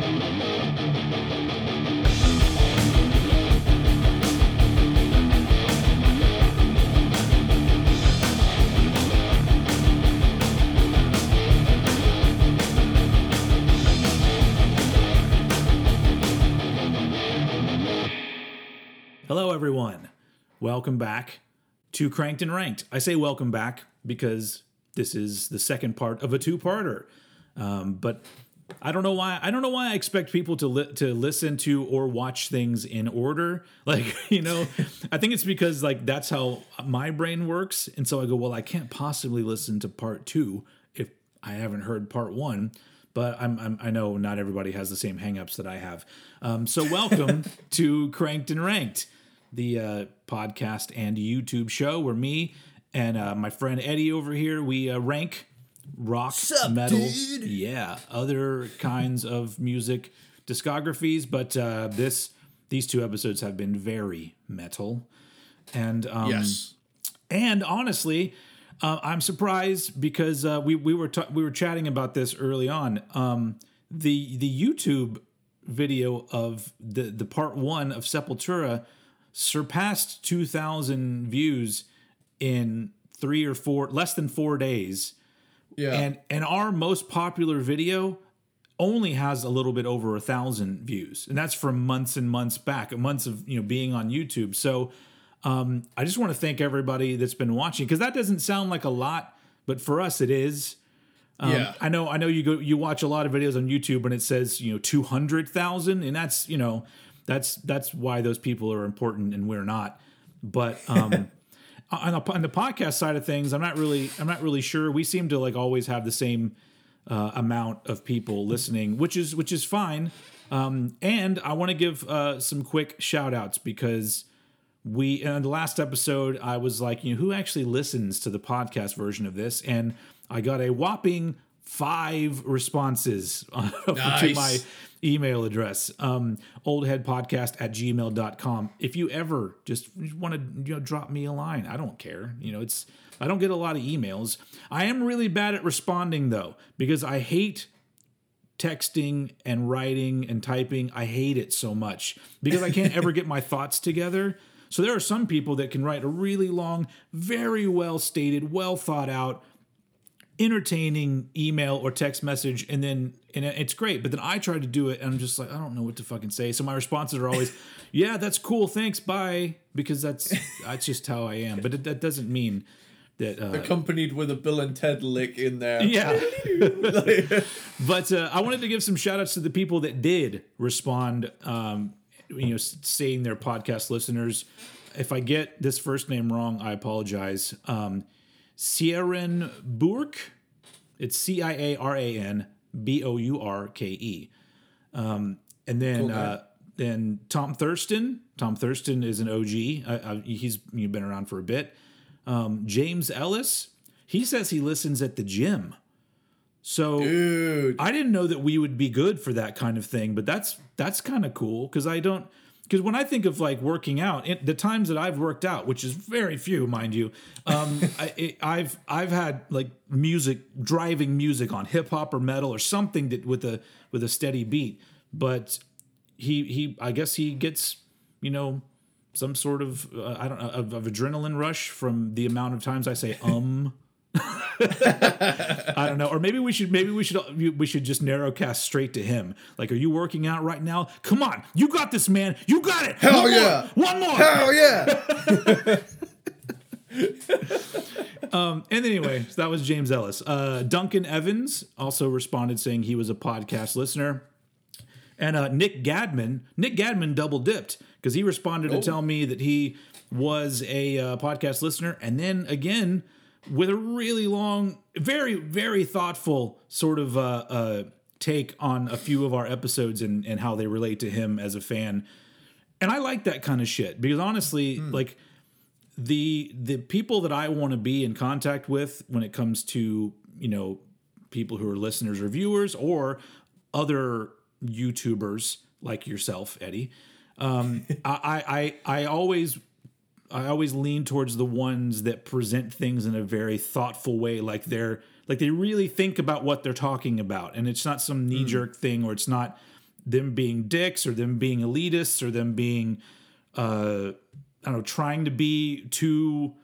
Hello, everyone. Welcome back to Cranked and Ranked. I say welcome back because this is the second part of a two-parter. Um, but I don't know why. I don't know why I expect people to li- to listen to or watch things in order. Like you know, I think it's because like that's how my brain works, and so I go, well, I can't possibly listen to part two if I haven't heard part one. But I'm, I'm I know not everybody has the same hangups that I have. Um, so welcome to Cranked and Ranked, the uh, podcast and YouTube show where me and uh, my friend Eddie over here we uh, rank rock, Sup, metal, dude? yeah, other kinds of music discographies. But uh, this these two episodes have been very metal, and um, yes. and honestly, uh, I'm surprised because uh, we we were ta- we were chatting about this early on. Um, the the YouTube video of the the part one of Sepultura surpassed 2,000 views in three or four less than four days, Yeah. and and our most popular video only has a little bit over a thousand views, and that's from months and months back, months of you know being on YouTube. So um, I just want to thank everybody that's been watching because that doesn't sound like a lot, but for us it is. Um, yeah. I know. I know you go. You watch a lot of videos on YouTube, and it says you know two hundred thousand, and that's you know that's that's why those people are important and we're not. But um, on, the, on the podcast side of things, I'm not really I'm not really sure. We seem to like always have the same uh, amount of people listening, which is which is fine. Um, and I want to give uh, some quick shout outs because we in the last episode I was like, you know, who actually listens to the podcast version of this? And I got a whopping five responses to my email address. Um oldheadpodcast at gmail.com if you ever just want to you know drop me a line i don't care. You know it's i don't get a lot of emails. I am really bad at responding though because i hate texting and writing and typing. I hate it so much because i can't ever get my thoughts together. So there are some people that can write a really long very well stated well thought out entertaining email or text message and then and it's great but then i try to do it and i'm just like i don't know what to fucking say. So my responses are always yeah that's cool thanks bye because that's that's just how i am. But it, that doesn't mean that uh, Accompanied with a Bill and Ted lick in there. yeah. But uh, i wanted to give some shout outs to the people that did respond um, you know saying their podcast listeners. If i get this first name wrong i apologize. Um, Ciaran Bourke. It's C I A R A N B O U R K E. Um, and then Cool uh, then Tom Thurston. Tom Thurston is an OG. Uh, uh, he's you know, been around for a bit. Um, James Ellis. He says he listens at the gym. So Dude. I didn't know that we would be good for that kind of thing, but that's that's kind of cool because I don't because when I think of like working out, it, the times that I've worked out, which is very few, mind you, um, I, I've I've had like music driving music on hip hop or metal or something that with a with a steady beat, but he he I guess he gets you know some sort of uh, I don't know of, of adrenaline rush from the amount of times I say um. I don't know, or maybe we should maybe we should we should just narrowcast straight to him. Like, are you working out right now? Come on, you got this, man. You got it. Hell One more. yeah. one more. Hell yeah. Um, and anyway, so that was James Ellis. Uh, Duncan Evans also responded saying he was a podcast listener. And uh, Nick Gadman, Nick Gadman double dipped because he responded to tell me that he was a uh, podcast listener. And then again, with a really long, very, very thoughtful sort of uh, uh, take on a few of our episodes and, and how they relate to him as a fan. And I like that kind of shit because honestly, like the the people that I want to be in contact with when it comes to you know people who are listeners or viewers or other YouTubers like yourself, Eddie. Um, I, I I always I always lean towards the ones that present things in a very thoughtful way, like they're like they really think about what they're talking about, and it's not some knee jerk thing, or it's not them being dicks or them being elitists or them being uh I don't know trying to be too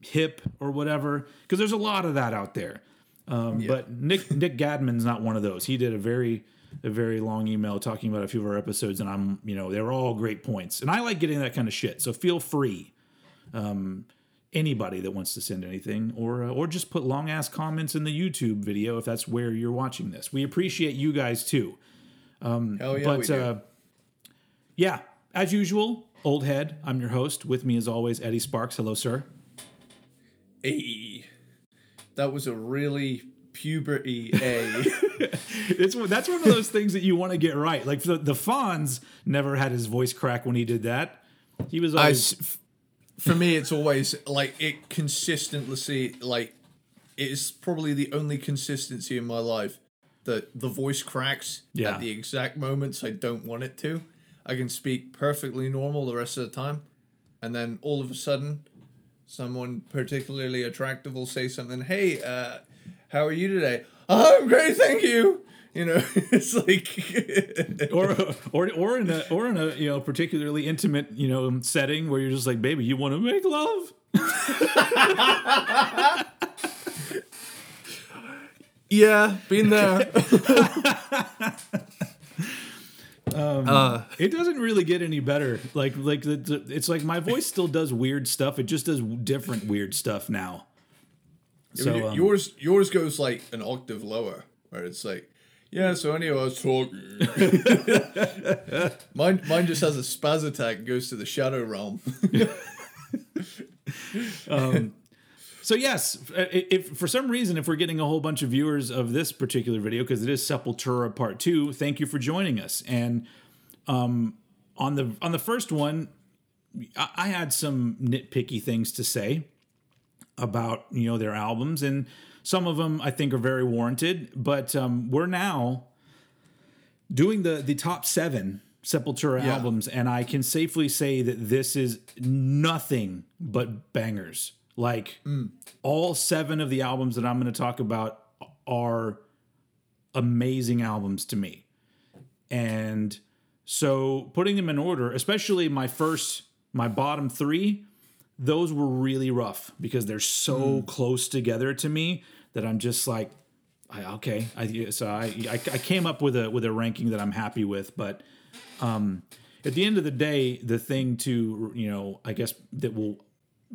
hip or whatever because there's a lot of that out there. Um, But Nick Nick Gadman's not one of those. He did a very a very long email talking about a few of our episodes, and I'm you know they're all great points, and I like getting that kind of shit. So feel free, um, anybody that wants to send anything, or uh, or just put long ass comments in the YouTube video if that's where you're watching this. We appreciate you guys too. Hell yeah, we but do. uh, yeah, as usual, old head. I'm your host. With me as always, Eddie Sparks. Hello, sir. Hey, that was a really puberty A. It's that's one of those things that you want to get right. Like the the Fonz never had his voice crack when he did that. He was always for me, it's always like it consistently like it is probably the only consistency in my life that the voice cracks Yeah. at the exact moments I don't want it to. I can speak perfectly normal the rest of the time, and then all of a sudden, someone particularly attractive will say something. Hey, uh, how are you today? Oh, I'm great, thank you. You know, it's like or or or in a or in a you know particularly intimate you know setting where you're just like baby you want to make love? Yeah, been there. it doesn't really get any better. Like like the, it's like my voice still does weird stuff. It just does different weird stuff now. I mean, so um, yours yours goes like an octave lower, where it's like, yeah. So anyway, I was talking. mine mine just has a spaz attack, and goes to the shadow realm. So yes, if, if for some reason if we're getting a whole bunch of viewers of this particular video because it is Sepultura Part Two, thank you for joining us. And um, on the on the first one, I, I had some nitpicky things to say about you know their albums, and some of them I think are very warranted. But um, we're now doing the the top seven Sepultura Yeah. albums, and I can safely say that this is nothing but bangers. Like all seven of the albums that I'm going to talk about are amazing albums to me. And so putting them in order, especially my first, my bottom three, those were really rough because they're so close together to me that I'm just like, I, okay, I, so I, I I came up with a with a ranking that I'm happy with, but um, at the end of the day, the thing to you know, I guess that will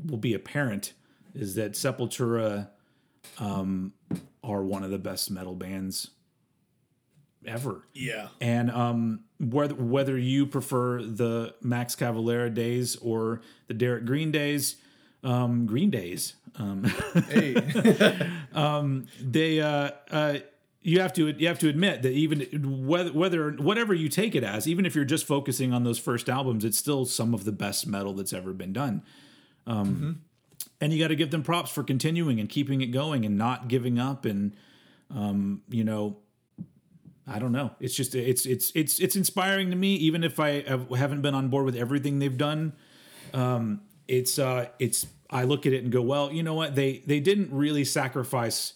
will be apparent is that Sepultura um, are one of the best metal bands ever. yeah, And um, whether whether you prefer the Max Cavalera days or the Derrick Green days, um, Green days, um, hey, they uh, uh, you have to you have to admit that even whether whether whatever you take it as, even if you're just focusing on those first albums, it's still some of the best metal that's ever been done. Um, And you got to give them props for continuing and keeping it going and not giving up. And um, you know, I don't know. It's just it's it's it's it's inspiring to me, even if I have- haven't been on board with everything they've done. Um, it's uh, it's I look at it and go, well, you know what? They they didn't really sacrifice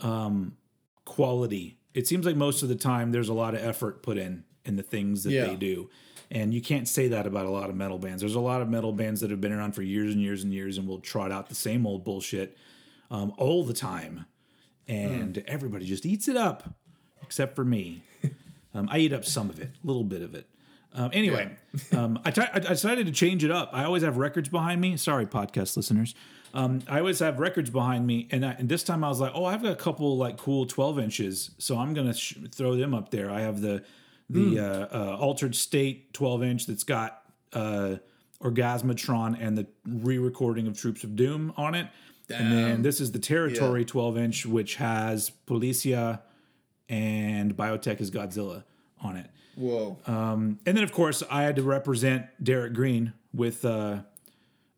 um, quality. It seems like most of the time there's a lot of effort put in in the things that Yeah. they do. And you can't say that about a lot of metal bands. There's a lot of metal bands that have been around for years and years and years and will trot out the same old bullshit um, all the time. And everybody just eats it up, except for me. Um, I eat up some of it, a little bit of it. Um, anyway, um, I decided to change it up. I always have records behind me. Sorry, podcast listeners. Um, I always have records behind me, and, I, and this time I was like, "Oh, I've got a couple like cool twelve inches, so I'm gonna sh- throw them up there." I have the the uh, uh, altered state twelve inch that's got uh, Orgasmatron and the re-recording of Troops of Doom on it, and then this is the Territory twelve inch, which has Policia and Biotech is Godzilla on it. Whoa, Um, and then, of course, I had to represent Derrick Green with uh,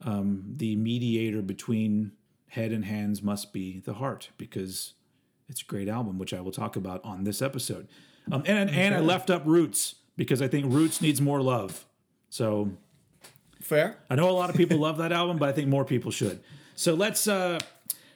um, the mediator between head and hands must be the heart because it's a great album, which I will talk about on this episode. Um, and and I left up Roots because I think Roots needs more love. So fair. I know a lot of people love that album, but I think more people should. So let's uh,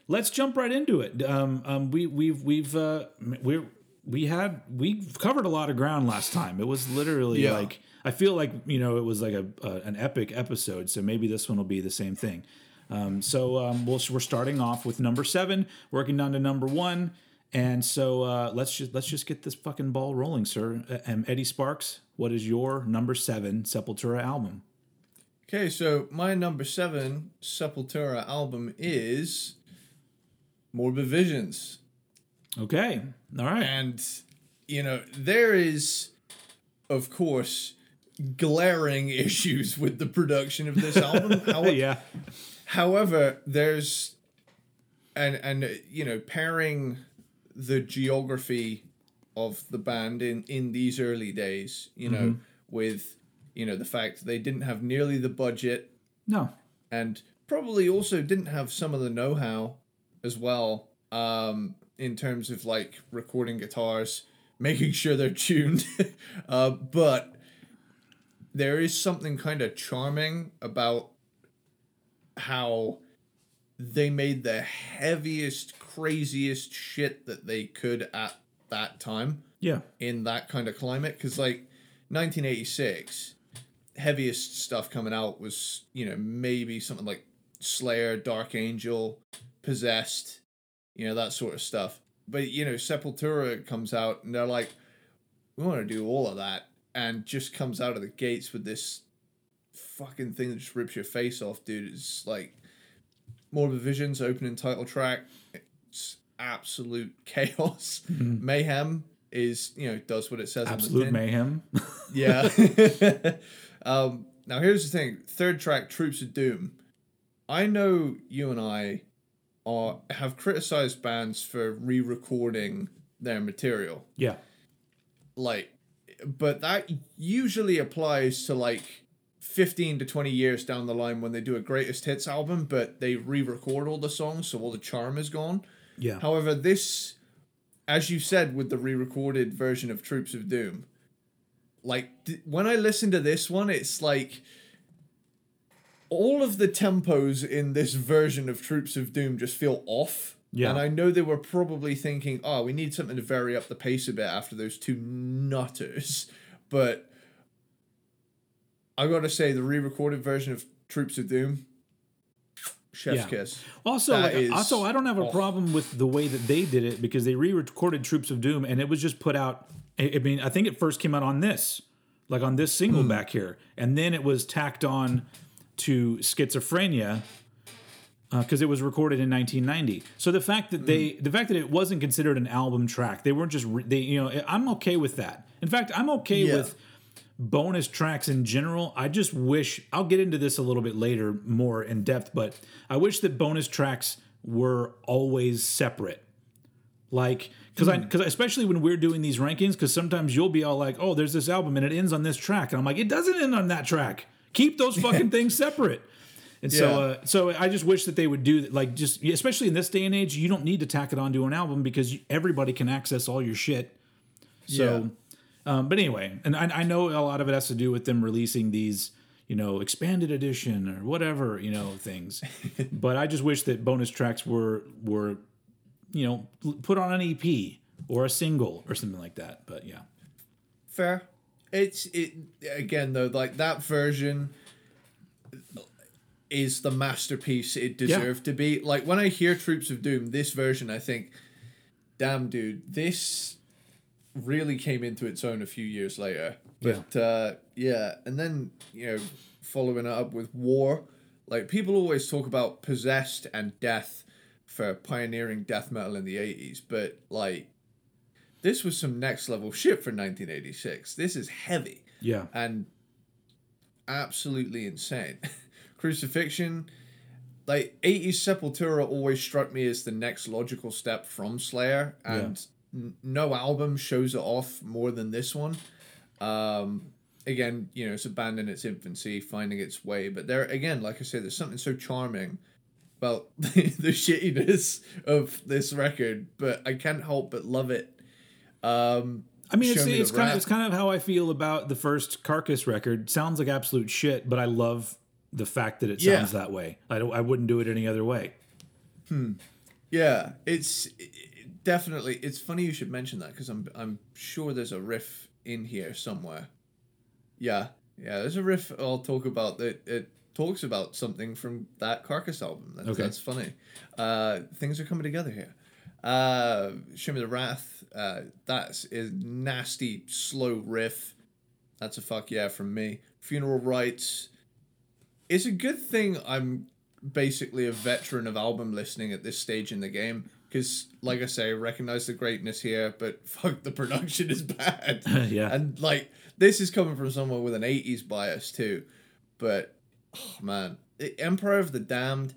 let's jump right into it. Um, um, we we've we've uh, we're we had we covered a lot of ground last time. It was literally Yeah. like I feel like you know it was like a, a an epic episode. So maybe this one will be the same thing. Um, so um, we'll, we're starting off with number seven, working down to number one, and so uh, let's just let's just get this fucking ball rolling, sir. Um, Eddie Sparks, what is your number seven Sepultura album? Okay, so my number seven Sepultura album is Morbid Visions. Okay, all right. And, you know, there is, of course, glaring issues with the production of this album. However, yeah, However, there's and and you know pairing the geography of the band in in these early days, you know, with you know the fact they didn't have nearly the budget no, and probably also didn't have some of the know-how as well um in terms of like recording guitars making sure they're tuned. Uh but there is something kind of charming about how they made the heaviest craziest shit that they could at that time yeah, in that kind of climate. Because like 1986 heaviest stuff coming out was you know maybe something like slayer dark angel possessed you know that sort of stuff but you know sepultura comes out and they're like we want to do all of that and just comes out of the gates with this fucking thing that just rips your face off dude it's like morbid visions opening title track it's absolute chaos mayhem is you know does what it says on the absolute mayhem. Yeah. um, now here's the thing: third track, "Troops of Doom." I know you and I are have criticized bands for re-recording their material, yeah, like, but that usually applies to like. 15 to 20 years down the line when they do a greatest hits album but they re-record all the songs so all the charm is gone yeah. However, this, as you said with the re recorded version of Troops of Doom, like th- when I listen to this one, it's like all of the tempos in this version of Troops of Doom just feel off. Yeah. And I know they were probably thinking, oh, we need something to vary up the pace a bit after those two nutters. But I gotta say, the re recorded version of Troops of Doom, chef's Yeah. kiss. Also, like, also, I don't have a off. problem with the way that they did it because they re-recorded Troops of Doom and it was just put out. I mean, I think it first came out on this, like on this single hmm. back here, and then it was tacked on to Schizophrenia because it was recorded in 1990. So the fact that they, Hmm. the fact that it wasn't considered an album track, they weren't just re- they, you know, I'm okay with that. In fact, I'm okay Yeah. with bonus tracks in general. I just wish I'll get into this a little bit later more in depth, but I wish that bonus tracks were always separate. Like cuz I cuz especially when we're doing these rankings cuz sometimes you'll be all like, "Oh, there's this album and it ends on this track." And I'm like, "It doesn't end on that track. Keep those fucking things separate." And so, uh, so I just wish that they would do like just especially in this day and age, you don't need to tack it onto an album because everybody can access all your shit. So, um, but anyway, and I, I know a lot of it has to do with them releasing these, you know, expanded edition or whatever, you know, things. but I just wish that bonus tracks were were, you know, put on an EP or a single or something like that. But yeah, Fair. It's it again though, like that version is the masterpiece it deserved to be. Like when I hear Troops of Doom, this version, I think, damn dude, this really came into its own a few years later. But uh yeah, and then, you know, following it up with War, like people always talk about possessed and death for pioneering death metal in the 80s, but like this was some next level shit for 1986. This is heavy yeah, and absolutely insane. Crucifixion, like 80s Sepultura always struck me as the next logical step from Slayer, and n- no album shows it off more than this one. Um, again, you know, it's a band in its infancy, finding its way, but there, again, like I said, there's something so charming about the shittiness of this record, but I can't help but love it. Um, I mean, it's, me it's kind of it's kind of how I feel about the first Carcass record. Sounds like absolute shit, but I love the fact that it Yeah. sounds that way. I. I wouldn't do it any other way. Hmm. Yeah, it's it, definitely. It's funny you should mention that because I'm I'm sure there's a riff in here somewhere. Yeah, yeah. There's a riff I'll talk about that. It talks about something from that Carcass album. That, Okay. That's funny. Uh, things are coming together here. Uh, Show Me the Wrath. Uh, that's a nasty slow riff. That's a fuck yeah from me. Funeral Rites. It's a good thing I'm basically a veteran of album listening at this stage in the game because, like I say, I recognize the greatness here, but fuck, the production is bad. Yeah. and like this is coming from someone with an '80s bias too, but oh man, the Empire of the Damned.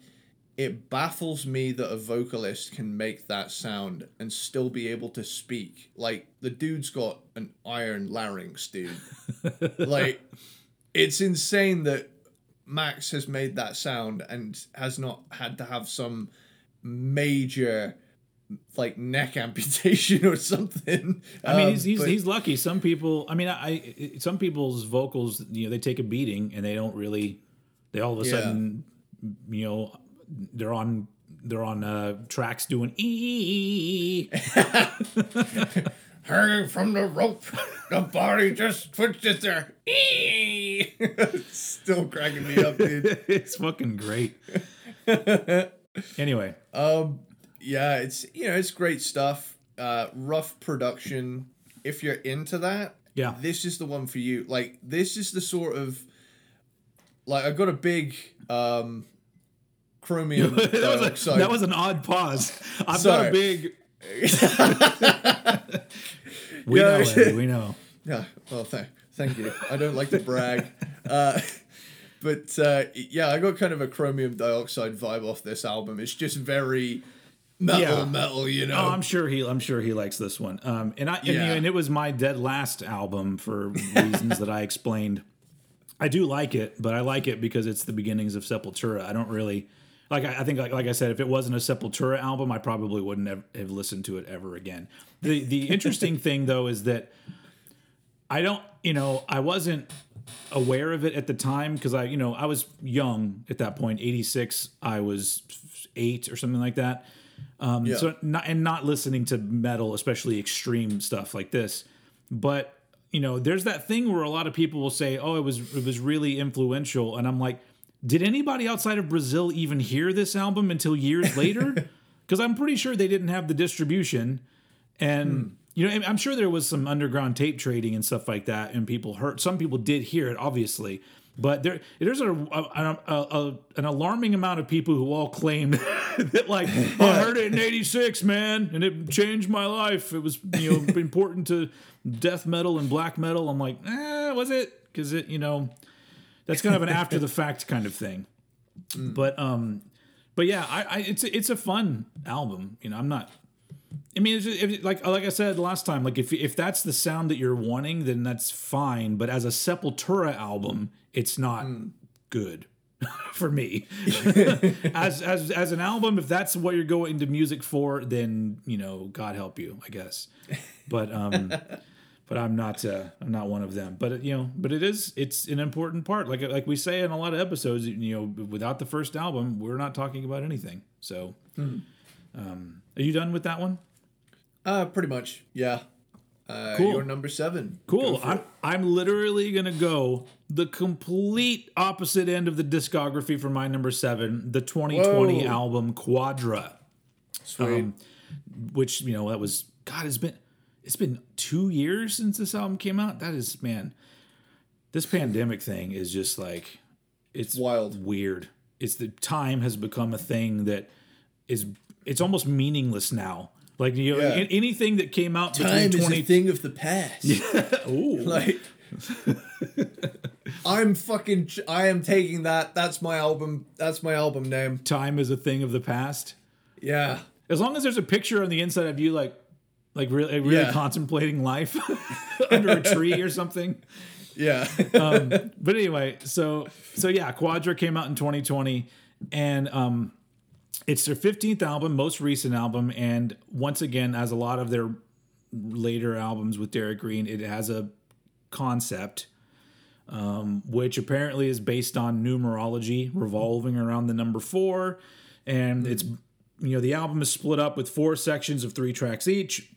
It baffles me that a vocalist can make that sound and still be able to speak. Like the dude's got an iron larynx, dude. like it's insane that Max has made that sound and has not had to have some major like neck amputation or something. I mean, Um, he's he's, but- he's lucky. Some people, I mean, I, I some people's vocals, you know, they take a beating and they don't really, they all of a Yeah. sudden, you know, they're on they're on uh, tracks doing ee. hanging from the rope. The body just twitches there. Still cracking me up, dude. it's fucking great. anyway, Um, yeah, it's you know it's great stuff. Uh, rough production. If you're into that, Yeah. this is the one for you. Like this is the sort of like I got a big um chromium that, was a, that was an odd pause. I've got Sorry. a big. we know, Eddie, we know. Yeah, well, th- thank you. I don't like to brag. Uh, but uh, yeah, I got kind of a chromium dioxide vibe off this album. It's just very metal, Yeah. metal, you know? Oh, I'm sure he. I'm sure he likes this one. Um, and I and, Yeah. and it was my dead last album for reasons that I explained. I do like it, but I like it because it's the beginnings of Sepultura. I don't really like. I, I think, like, like I said, if it wasn't a Sepultura album, I probably wouldn't have, have listened to it ever again. The the interesting thing though is that I don't. You know, I wasn't aware of it at the time because I, you know, I was young at that point. Eighty six, I was eight or something like that. Um, Yeah. So not and not listening to metal, especially extreme stuff like this. But you know, there's that thing where a lot of people will say, "Oh, it was it was really influential," and I'm like, did anybody outside of Brazil even hear this album until years later? Because I'm pretty sure they didn't have the distribution, and you know, I'm sure there was some underground tape trading and stuff like that, and people heard. Some people did hear it, obviously. But there, there's a, a, a, a an alarming amount of people who all claim that, like, "Oh, I heard it in '86, man, and it changed my life. It was, you know, important to death metal and black metal. I'm like, eh, was it? Because it, you know, that's kind of an after the fact kind of thing. But um, but yeah, I, I it's it's a fun album. You know, I'm not. I mean, it's like like I said last time, like if if that's the sound that you're wanting, then that's fine. But as a Sepultura album, it's not good for me. as as as an album, if that's what you're going to music for, then you know, God help you, I guess. But um, but I'm not uh, I'm not one of them. But you know, but it is it's an important part. Like like we say in a lot of episodes, you know, without the first album, we're not talking about anything. So, um, are you done with that one? Uh, pretty much, yeah. Uh, Cool. You're number seven. Cool. I'm it. I'm literally gonna go the complete opposite end of the discography for my number seven, the 2020 Whoa. album Quadra, Sweet. um, which you know that was God. It's been it's been two years since this album came out. That is man, this pandemic thing is just like it's Wild. weird. It's the time has become a thing that is it's almost meaningless now. Like you know, Yeah. anything that came out Time between is 20 a thing of the past. Ooh. Like, I'm fucking. I am taking that. That's my album. That's my album name. time is a thing of the past. Yeah. As long as there's a picture on the inside of you, like, like really, really Yeah. contemplating life under a tree or something. Yeah. Um, but anyway, so so yeah, Quadra came out in 2020, and um, it's their 15th album, most recent album, and once again, as a lot of their later albums with Derrick Green, it has a concept. Um, which apparently is based on numerology revolving around the number four, and it's you know, the album is split up with four sections of three tracks each.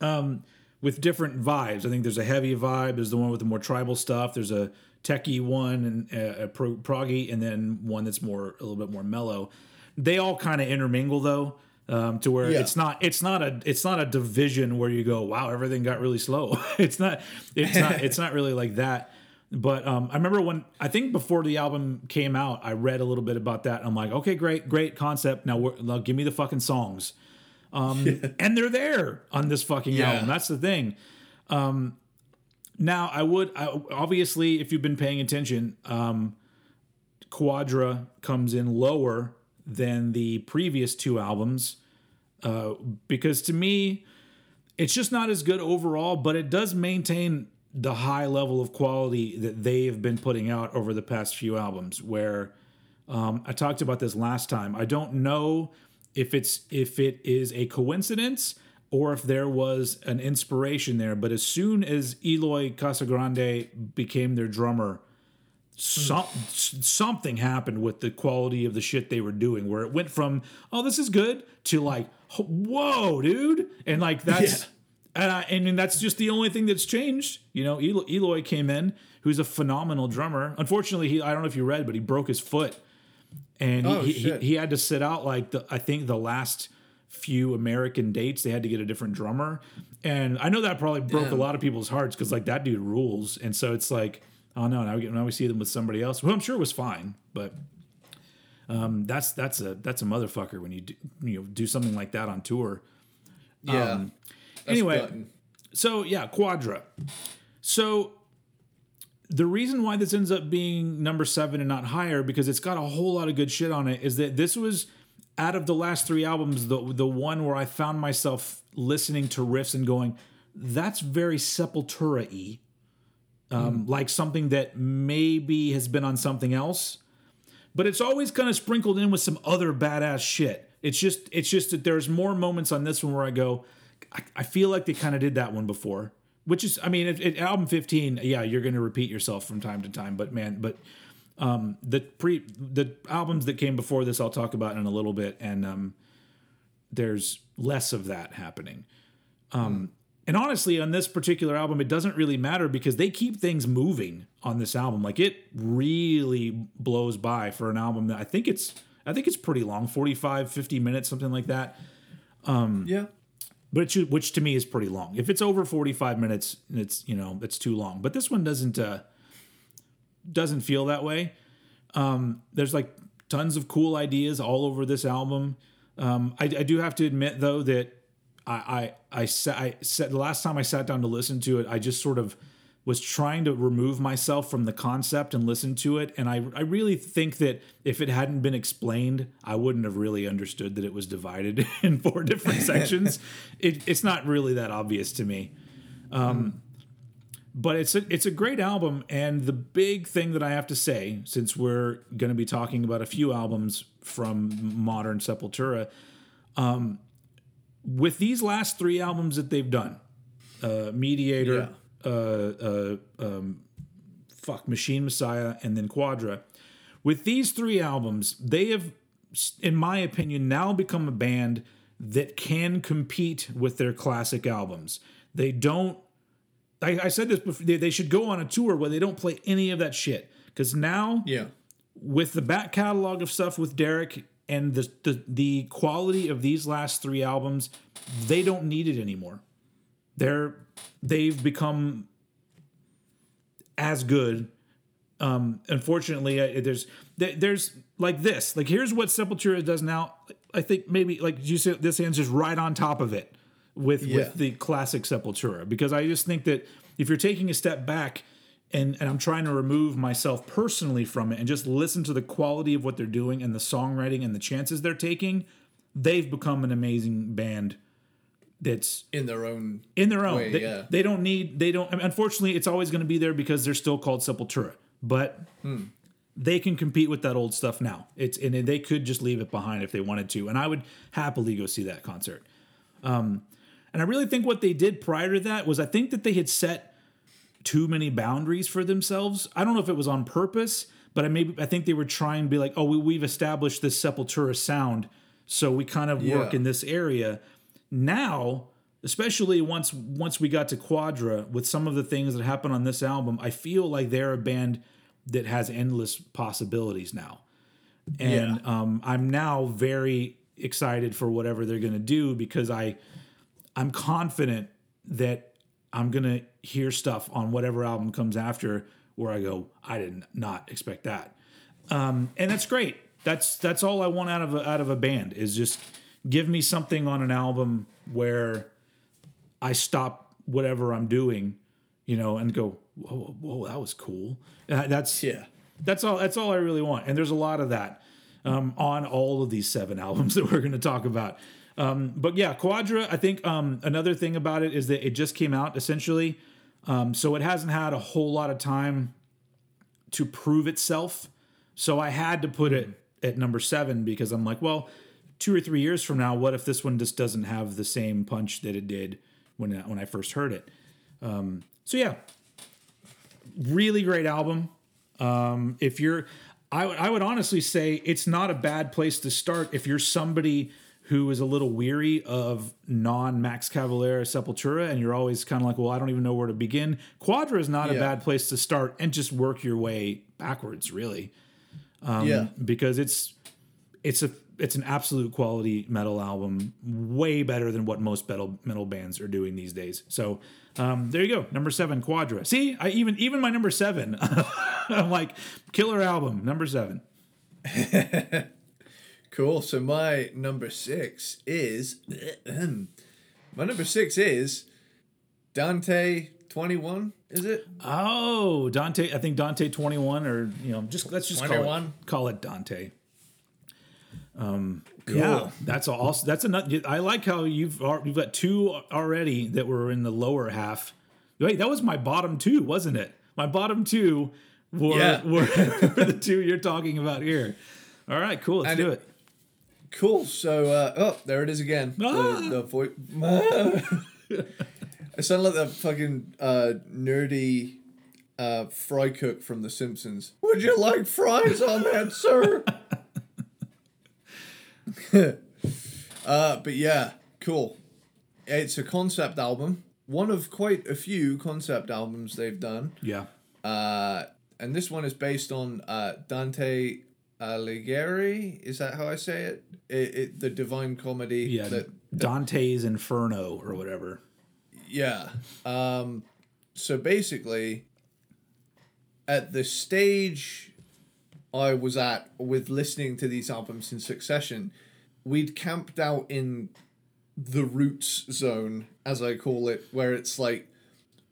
Um, with different vibes. I think there's a heavy vibe. There's the one with the more tribal stuff. There's a techie one and a, a pro, proggy, and then one that's more a little bit more mellow. They all kind of intermingle though, um, to where Yeah. it's not it's not a it's not a division where you go wow everything got really slow. it's not it's not it's not really like that. But um, I remember when I think before the album came out, I read a little bit about that. I'm like, okay, great, great concept. Now, now give me the fucking songs um, and they're there on this fucking Yeah. album. That's the thing. Um, now, I would I, obviously, if you've been paying attention, um, Quadra comes in lower than the previous two albums uh, because to me, it's just not as good overall. But it does maintain the high level of quality that they have been putting out over the past few albums. Where um, I talked about this last time. I don't know if it's if it is a coincidence or if there was an inspiration there. But as soon as Eloy Casagrande became their drummer, some, something happened with the quality of the shit they were doing, where it went from "oh, this is good" to like "whoa, dude," and like that's. And I, mean, that's just the only thing that's changed. You know, Eloy, Eloy came in, who's a phenomenal drummer. Unfortunately, he I don't know if you read, but he broke his foot, and he, Oh, he, he, he had to sit out like the I think the last few American dates. They had to get a different drummer, and I know that probably broke a lot of people's hearts because like that dude rules, and so it's like, oh no, now we, now we see them with somebody else, who I'm sure it was fine, but. Um, that's that's a that's a motherfucker when you do, you know do something like that on tour. Yeah. Um, anyway, so yeah, Quadra. So the reason why this ends up being number seven and not higher because it's got a whole lot of good shit on it is that this was out of the last three albums the the one where I found myself listening to riffs and going, that's very Sepultura y. Um, Like something that maybe has been on something else, but it's always kind of sprinkled in with some other badass shit. It's just it's just that there's more moments on this one where I go, I, I feel like they kind of did that one before. Which is, I mean, it, it, album 15, yeah, you're going to repeat yourself from time to time, but man, but um, the pre the albums that came before this, I'll talk about in a little bit, and um, there's less of that happening. Um, and honestly, on this particular album, it doesn't really matter because they keep things moving on this album. Like it really blows by for an album that I think it's I think it's pretty long, 45, 50 minutes, something like that. yeah. But which to me is pretty long. If it's over 45 minutes, it's you know, it's too long. But this one doesn't uh doesn't feel that way. Um, there's like tons of cool ideas all over this album. Um, I, I do have to admit though that I I I I sat the last time I sat down to listen to it, I just sort of was trying to remove myself from the concept and listen to it, and I I really think that if it hadn't been explained, I wouldn't have really understood that it was divided in four different sections. It, it's not really that obvious to me. But it's a it's a great album. And the big thing that I have to say since we're going to be talking about a few albums from modern Sepultura um with these last 3 albums that they've done uh Mediator uh uh um fuck Machine Messiah and then Quadra with these 3 albums they have in my opinion now become a band that can compete with their classic albums they don't I, I said this before. They, they should go on a tour where they don't play any of that shit. Because now, Yeah. with the back catalog of stuff with Derrick and the, the the quality of these last three albums, they don't need it anymore. They're they've become as good. Um, unfortunately, uh, there's there- there's like this. Like here's what Sepultura does now. I think maybe like you said, this hand's just right on top of it with Yeah. with the classic Sepultura because I just think that if you're taking a step back and and I'm trying to remove myself personally from it and just listen to the quality of what they're doing and the songwriting and the chances they're taking, they've become an amazing band that's In their own. in their own. Way, they, yeah. they don't need they don't I mean, unfortunately it's always going to be there because they're still called Sepultura. But they can compete with that old stuff now. It's and they could just leave it behind if they wanted to. And I would happily go see that concert. Um and I really think what they did prior to that was I think that they had set too many boundaries for themselves. I don't know if it was on purpose, but I maybe I think they were trying to be like, oh, we, we've established this Sepultura sound, So we kind of work in this area. Now, especially once once we got to Quadra with some of the things that happen on this album, I feel like they're a band that has endless possibilities now. And um, I'm now very excited for whatever they're going to do because I I'm confident that I'm going to hear stuff on whatever album comes after where I go, I did not expect that. Um, and that's great. That's that's all I want out of a, out of a band is just give me something on an album where I stop whatever I'm doing, you know, and go, whoa, whoa, that was cool. Uh, that's Yeah. that's all. That's all I really want. And there's a lot of that um, on all of these seven albums that we're going to talk about. Um, but yeah, Quadra. I think um, another thing about it is that it just came out essentially, um, so it hasn't had a whole lot of time to prove itself. So I had to put it at number seven because I'm like, well, two or three years from now, what if this one just doesn't have the same punch that it did when when I first heard it? Um, so yeah, really great album. Um, if you're, I would honestly say it's not a bad place to start if you're somebody who is a little weary of non Max Cavalera Sepultura and you're always kind of like, well, I don't even know where to begin. Quadra is not a bad place to start and just work your way backwards, really, yeah. because it's it's a it's an absolute quality metal album, way better than what most metal metal bands are doing these days. So um, there you go, number seven, Quadra. See, I even even my number seven, I'm like killer album, number seven. Cool. So my number six is my number six is Dante twenty one. Is it? Oh, Dante. I think Dante twenty one, or you know, just let's just call it, call it Dante. Um, yeah, that's also that's another. I like how you've al- you've got two already that were in the lower half. Wait, that was my bottom two, wasn't it? My bottom two were Yeah. were, were the two you're talking about here. All right, cool. Let's And do it-. Cool. So uh, oh, there it is again. Ah! The, the voice. I sound like that fucking uh, nerdy uh, fry cook from The Simpsons. Would you like fries on that, sir? uh, but yeah, cool. It's a concept album. One of quite a few concept albums they've done. Yeah. Uh, and this one is based on uh, Dante Alighieri. Is that how I say it? It, it the Divine Comedy. Yeah. That, Dante's Inferno or whatever. yeah. Um, so basically, at the stage I was at with listening to these albums in succession, we'd camped out in the roots zone, as I call it, where it's like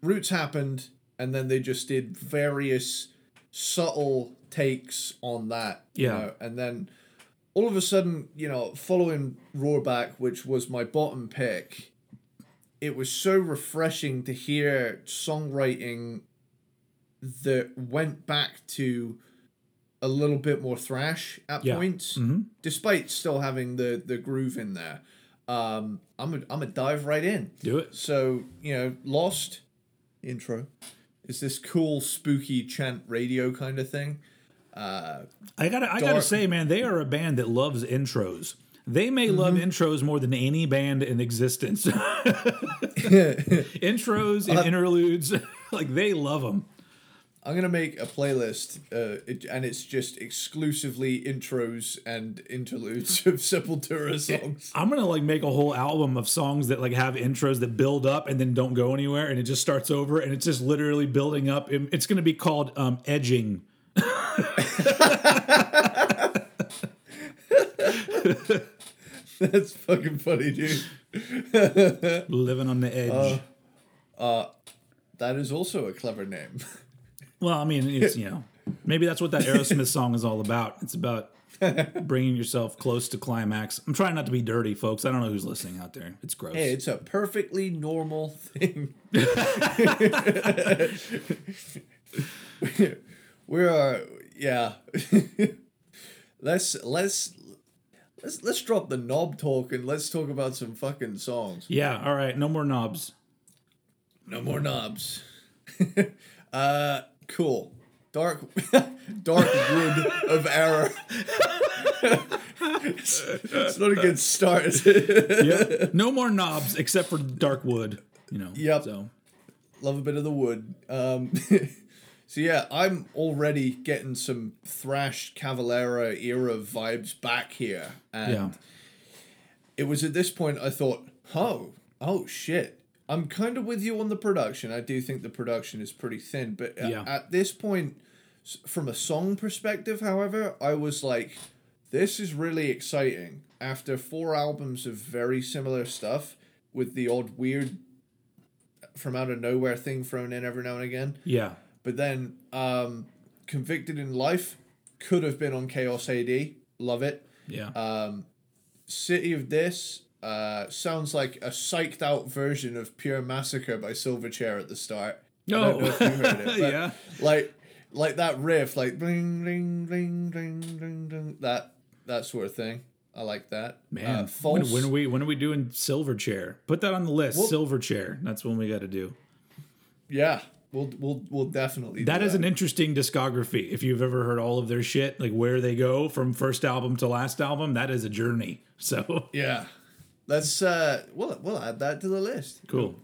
roots happened and then they just did various subtle takes on that. you Yeah. know, and then all of a sudden, you know, following Roorback, which was my bottom pick, it was so refreshing to hear songwriting that went back to a little bit more thrash at Yeah. points, Mm-hmm. despite still having the the groove in there. Um, I'm a, I'm a dive right in. Do it. So you know, Lost intro is this cool spooky chant radio kind of thing. Uh, I gotta, I gotta say, man, they are a band that loves intros. They may love Mm-hmm. intros more than any band in existence. intros Uh, and interludes, like they love them. I'm gonna make a playlist, uh, it, and it's just exclusively intros and interludes of Sepultura songs. I'm gonna like make a whole album of songs that like have intros that build up and then don't go anywhere, and it just starts over, and it's just literally building up. It's gonna be called um, edging. That's fucking funny, dude. Living on the edge. That is also a clever name. well, I mean, it's you know, maybe that's what that Aerosmith song is all about. It's about bringing yourself close to climax. I'm trying not to be dirty, folks. I don't know who's listening out there. It's gross. Hey, it's a perfectly normal thing. we are, yeah. let's let's let's let's drop the knob talk and let's talk about some fucking songs. yeah. All right. No more knobs. No more knobs. uh, cool. dark, dark wood of error. it's, it's not a good start. Yep. No more knobs except for dark wood. You know. Yep. So Love a bit of the wood. Um, so yeah, I'm already getting some thrash Cavalera era vibes back here, and yeah. it was at this point I thought, oh, oh shit. I'm kind of with you on the production. I do think the production is pretty thin, but Yeah. at this point, from a song perspective, however, I was like, this is really exciting. After four albums of very similar stuff, with the odd weird from out of nowhere thing thrown in every now and again, Yeah. but then um, Convicted in Life could have been on Chaos AD. Love it. Yeah. Um, City of Dis uh, sounds like a psyched out version of Pure Massacre by Silverchair at the start. I don't know if you heard it. yeah. Like like that riff, like bling bling bling bling bling bling that that sort of thing. I like that. Man, uh, when, false. when are we when are we doing Silverchair? Put that on the list. Well- silver chair. That's when we got to do. yeah, we'll we'll we'll definitely. That is an interesting discography. If you've ever heard all of their shit, like where they go from first album to last album, that is a journey. So Yeah, let's uh, we'll we'll add that to the list. cool.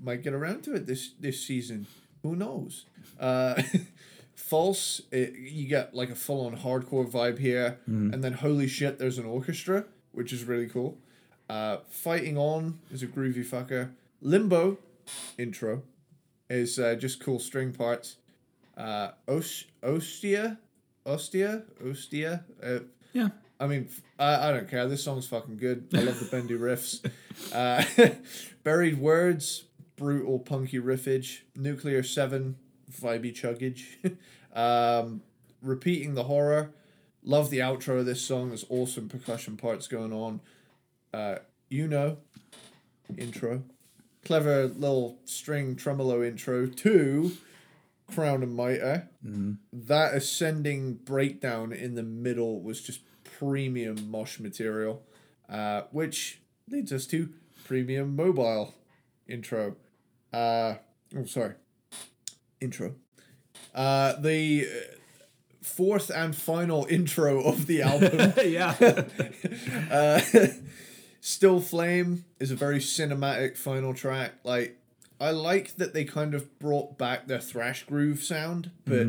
might get around to it this this season. Who knows? Uh, false. It, you get like a full on hardcore vibe here, and then holy shit, there's an orchestra, which is really cool. Uh, Fighting on is a groovy fucker. Limbo intro is uh, just cool string parts. Uh, Os- Ostia, Ostia, Ostia. Uh, Yeah. I mean, I don't care. This song's fucking good. I love the bendy riffs. Uh, Buried Words, brutal punky riffage. Nuclear Seven, vibey chuggage. um, repeating the horror. Love the outro of this song. There's awesome percussion parts going on. Uh, Eunoia, intro. Clever little string tremolo intro to Crown and Mitre. That ascending breakdown in the middle was just premium mosh material, uh, which leads us to Primium Mobile intro. Uh, oh, sorry, intro. Uh, the uh, fourth and final intro of the album. yeah. Uh, Still Flame is a very cinematic final track. Like, I like that they kind of brought back their thrash groove sound, but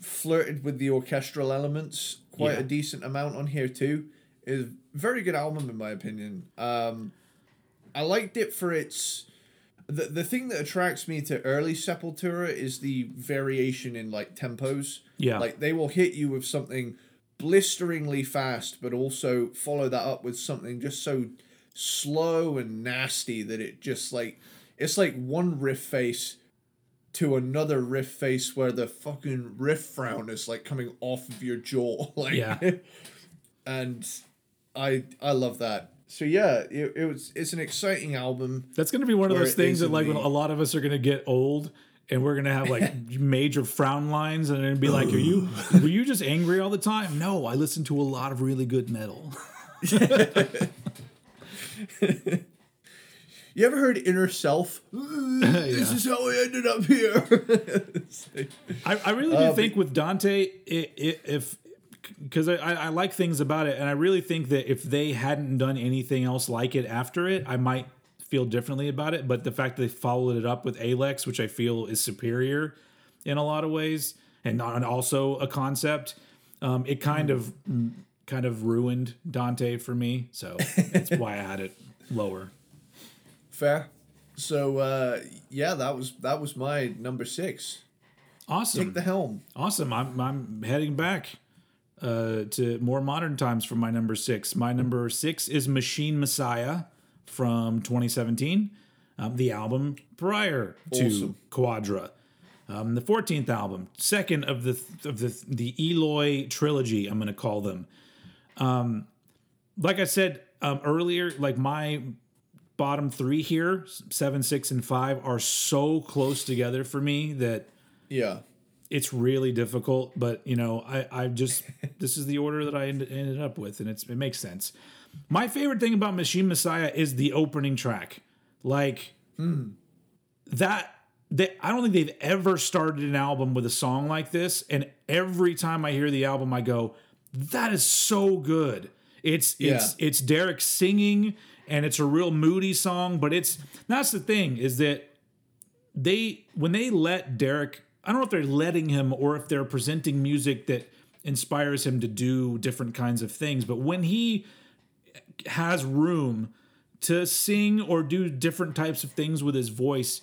flirted with the orchestral elements quite Yeah. a decent amount on here too. Is very good album in my opinion. Um, I liked it for its. The, the thing that attracts me to early Sepultura is the variation in like tempos. Yeah. Like they will hit you with something blisteringly fast, but also follow that up with something just so slow and nasty that it just like it's like one riff face to another riff face where the fucking riff frown is like coming off of your jaw. like Yeah. and I I love that. So yeah, it, it was it's an exciting album. That's going to be one of those things that like when a lot of us are going to get old and we're going to have like major frown lines and it'd be like, are you, were you just angry all the time? No, I listen to a lot of really good metal. You ever heard Inner Self? This is how I ended up here. Like- I, I really do think with Dante, i i if because I, I I like things about it, and I really think that if they hadn't done anything else like it after it, I might feel differently about it. But the fact that they followed it up with A-Lex, which I feel is superior in a lot of ways, and, and also a concept, um, it kind of kind of ruined Dante for me. So that's why I had it lower. Fair. So uh, yeah, that was that was my number six. Awesome. Take the helm. Awesome. I'm I'm heading back uh, to more modern times for my number six. My number six is Machine Messiah from 2017, um, the album prior to Awesome. Quadra. Um, the 14th album, second of the of the the Eloy trilogy. I'm going to call them. Um, like I said um, earlier, like my bottom three here, seven, six, and five, are so close together for me that Yeah. it's really difficult, but you know, I, I just this is the order that I ended, ended up with, and it's it makes sense. My favorite thing about Machine Messiah is the opening track, like that they I don't think they've ever started an album with a song like this. And every time I hear the album, I go, that is so good. It's it's it's Derrick singing and it's a real moody song, but it's that's the thing is that they when they let Derrick, I don't know if they're letting him or if they're presenting music that inspires him to do different kinds of things, but when he has room to sing or do different types of things with his voice,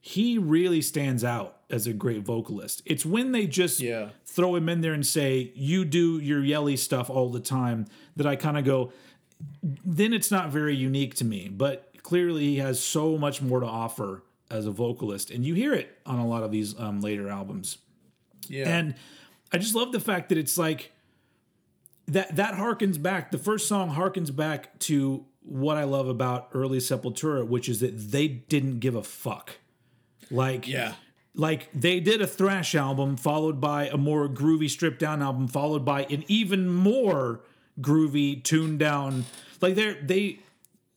he really stands out as a great vocalist. It's when they just Yeah. throw him in there and say, You do your yelly stuff all the time, that I kind of go, then it's not very unique to me. But clearly, he has so much more to offer as a vocalist. And you hear it on a lot of these um, later albums. Yeah. And I just love the fact that it's like that that harkens back. The first song harkens back to what I love about early Sepultura, which is that they didn't give a fuck. Like yeah. like they did a thrash album followed by a more groovy stripped down album followed by an even more groovy tuned down. Like they they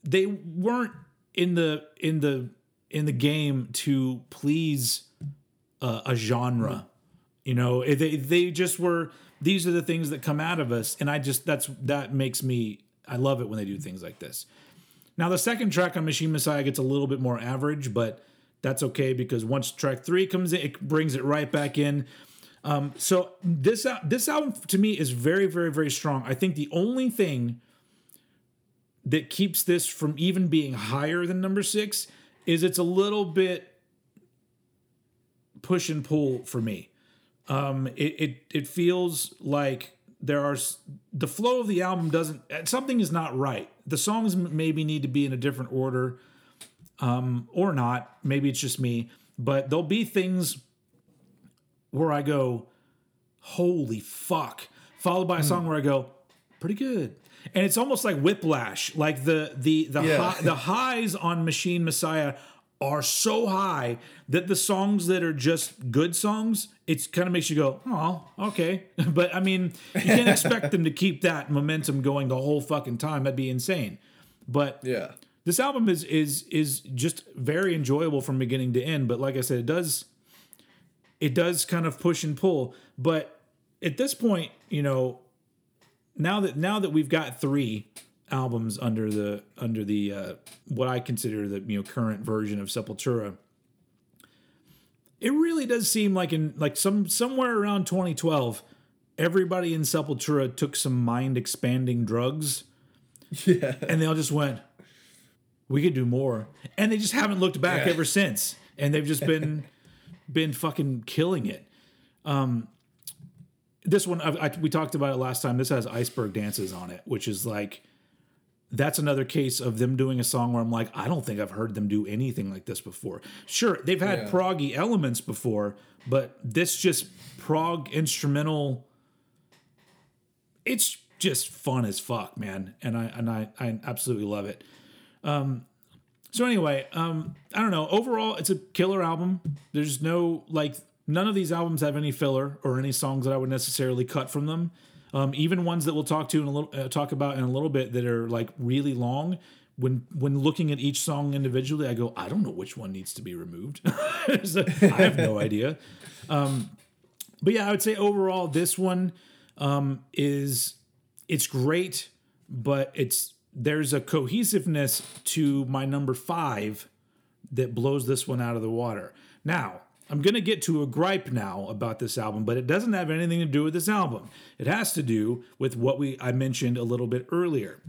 they weren't in the in the in the game to please uh, a genre you know? They they just were these are the things that come out of us and i just that's that makes me i love it when they do things like this. Now the second track on machine messiah gets a little bit more average but that's okay because once track three comes in it brings it right back in um, so this al- this album to me is very very very strong. I think the only thing that keeps this from even being higher than number six is it's a little bit push and pull for me. Um it it, it feels like there are the flow of the album doesn't something is not right. The songs maybe need to be in a different order um or not. Maybe it's just me but there'll be things where i go holy fuck followed by a hmm. song where i go pretty good. And it's almost like whiplash like the the the Yeah. hi- the highs on machine messiah are so high that the songs that are just good songs it kind of makes you go oh okay. But i mean you can't expect them to keep that momentum going the whole fucking time. That'd be insane. But Yeah. this album is is is just very enjoyable from beginning to end. But like i said it does it does kind of push and pull but at this point you know now that now that we've got three albums under the under the uh, what I consider the you know current version of Sepultura, it really does seem like in like some somewhere around 2012, everybody in Sepultura took some mind expanding drugs, Yeah. and they all just went, "We could do more," and they just haven't looked back Yeah. ever since, and they've just been been fucking killing it. Um, this one I, I, we talked about it last time. This has iceberg dances on it, which is like that's another case of them doing a song where I'm like, I don't think I've heard them do anything like this before. Sure, they've had Yeah. proggy elements before, but this just prog instrumental. It's just fun as fuck, man, and I and I I absolutely love it. Um, so anyway, um, I don't know. Overall, it's a killer album. There's no like none of these albums have any filler or any songs that I would necessarily cut from them. Um, even ones that we'll talk to in a little uh, talk about in a little bit that are like really long. When when looking at each song individually, I go, I don't know which one needs to be removed. So, I have no idea. Um, but yeah, I would say overall, this one um, is it's great, but it's there's a cohesiveness to my number five that blows this one out of the water. Now, I'm going to get to a gripe now about this album, but it doesn't have anything to do with this album. It has to do with what we I mentioned a little bit earlier.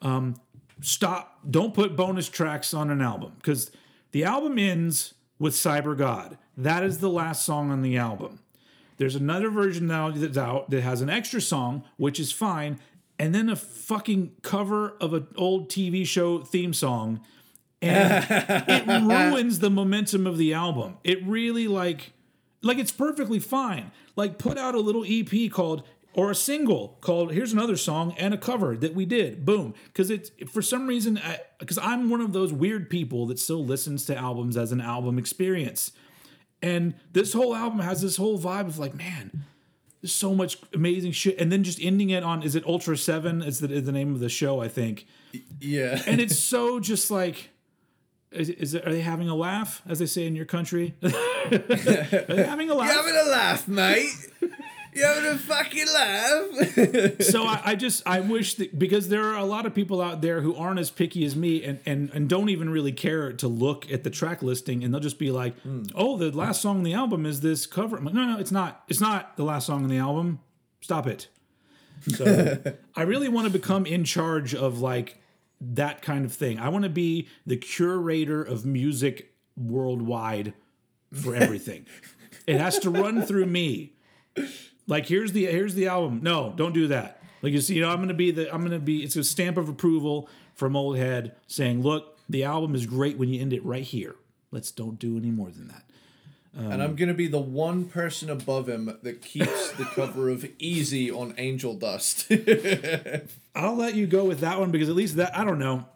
Um, stop! Don't put bonus tracks on an album because the album ends with Cyber God. That is the last song on the album. There's another version now that's out that has an extra song, which is fine, and then a fucking cover of an old TV show theme song and it ruins the momentum of the album. It really like like it's perfectly fine. Like put out a little EP called or a single called here's another song and a cover that we did. Boom. Cuz it's for some reason cuz I'm one of those weird people that still listens to albums as an album experience. And this whole album has this whole vibe of like, man, so much amazing shit and then just ending it on is it Ultra 7 is the, is the name of the show I think Yeah. and it's so just like is, is it, are they having a laugh, as they say in your country? are they having a laugh? You having a laugh, mate? You having a fucking laugh? so I, I just I wish that because there are a lot of people out there who aren't as picky as me and and, and don't even really care to look at the track listing and they'll just be like, hmm. oh, the last song on the album is this cover. I'm like, no, no, it's not. It's not the last song on the album. Stop it. So I really want to become in charge of like that kind of thing. I want to be the curator of music worldwide for everything. it has to run through me. Like here's the here's the album. No, don't do that. Like you see, you know, I'm gonna be the I'm gonna be it's a stamp of approval from old head saying, look, the album is great when you end it right here. Let's don't do any more than that. and I'm gonna be the one person above him that keeps the cover of Easy on Angel Dust. I'll let you go with that one because at least that I don't know.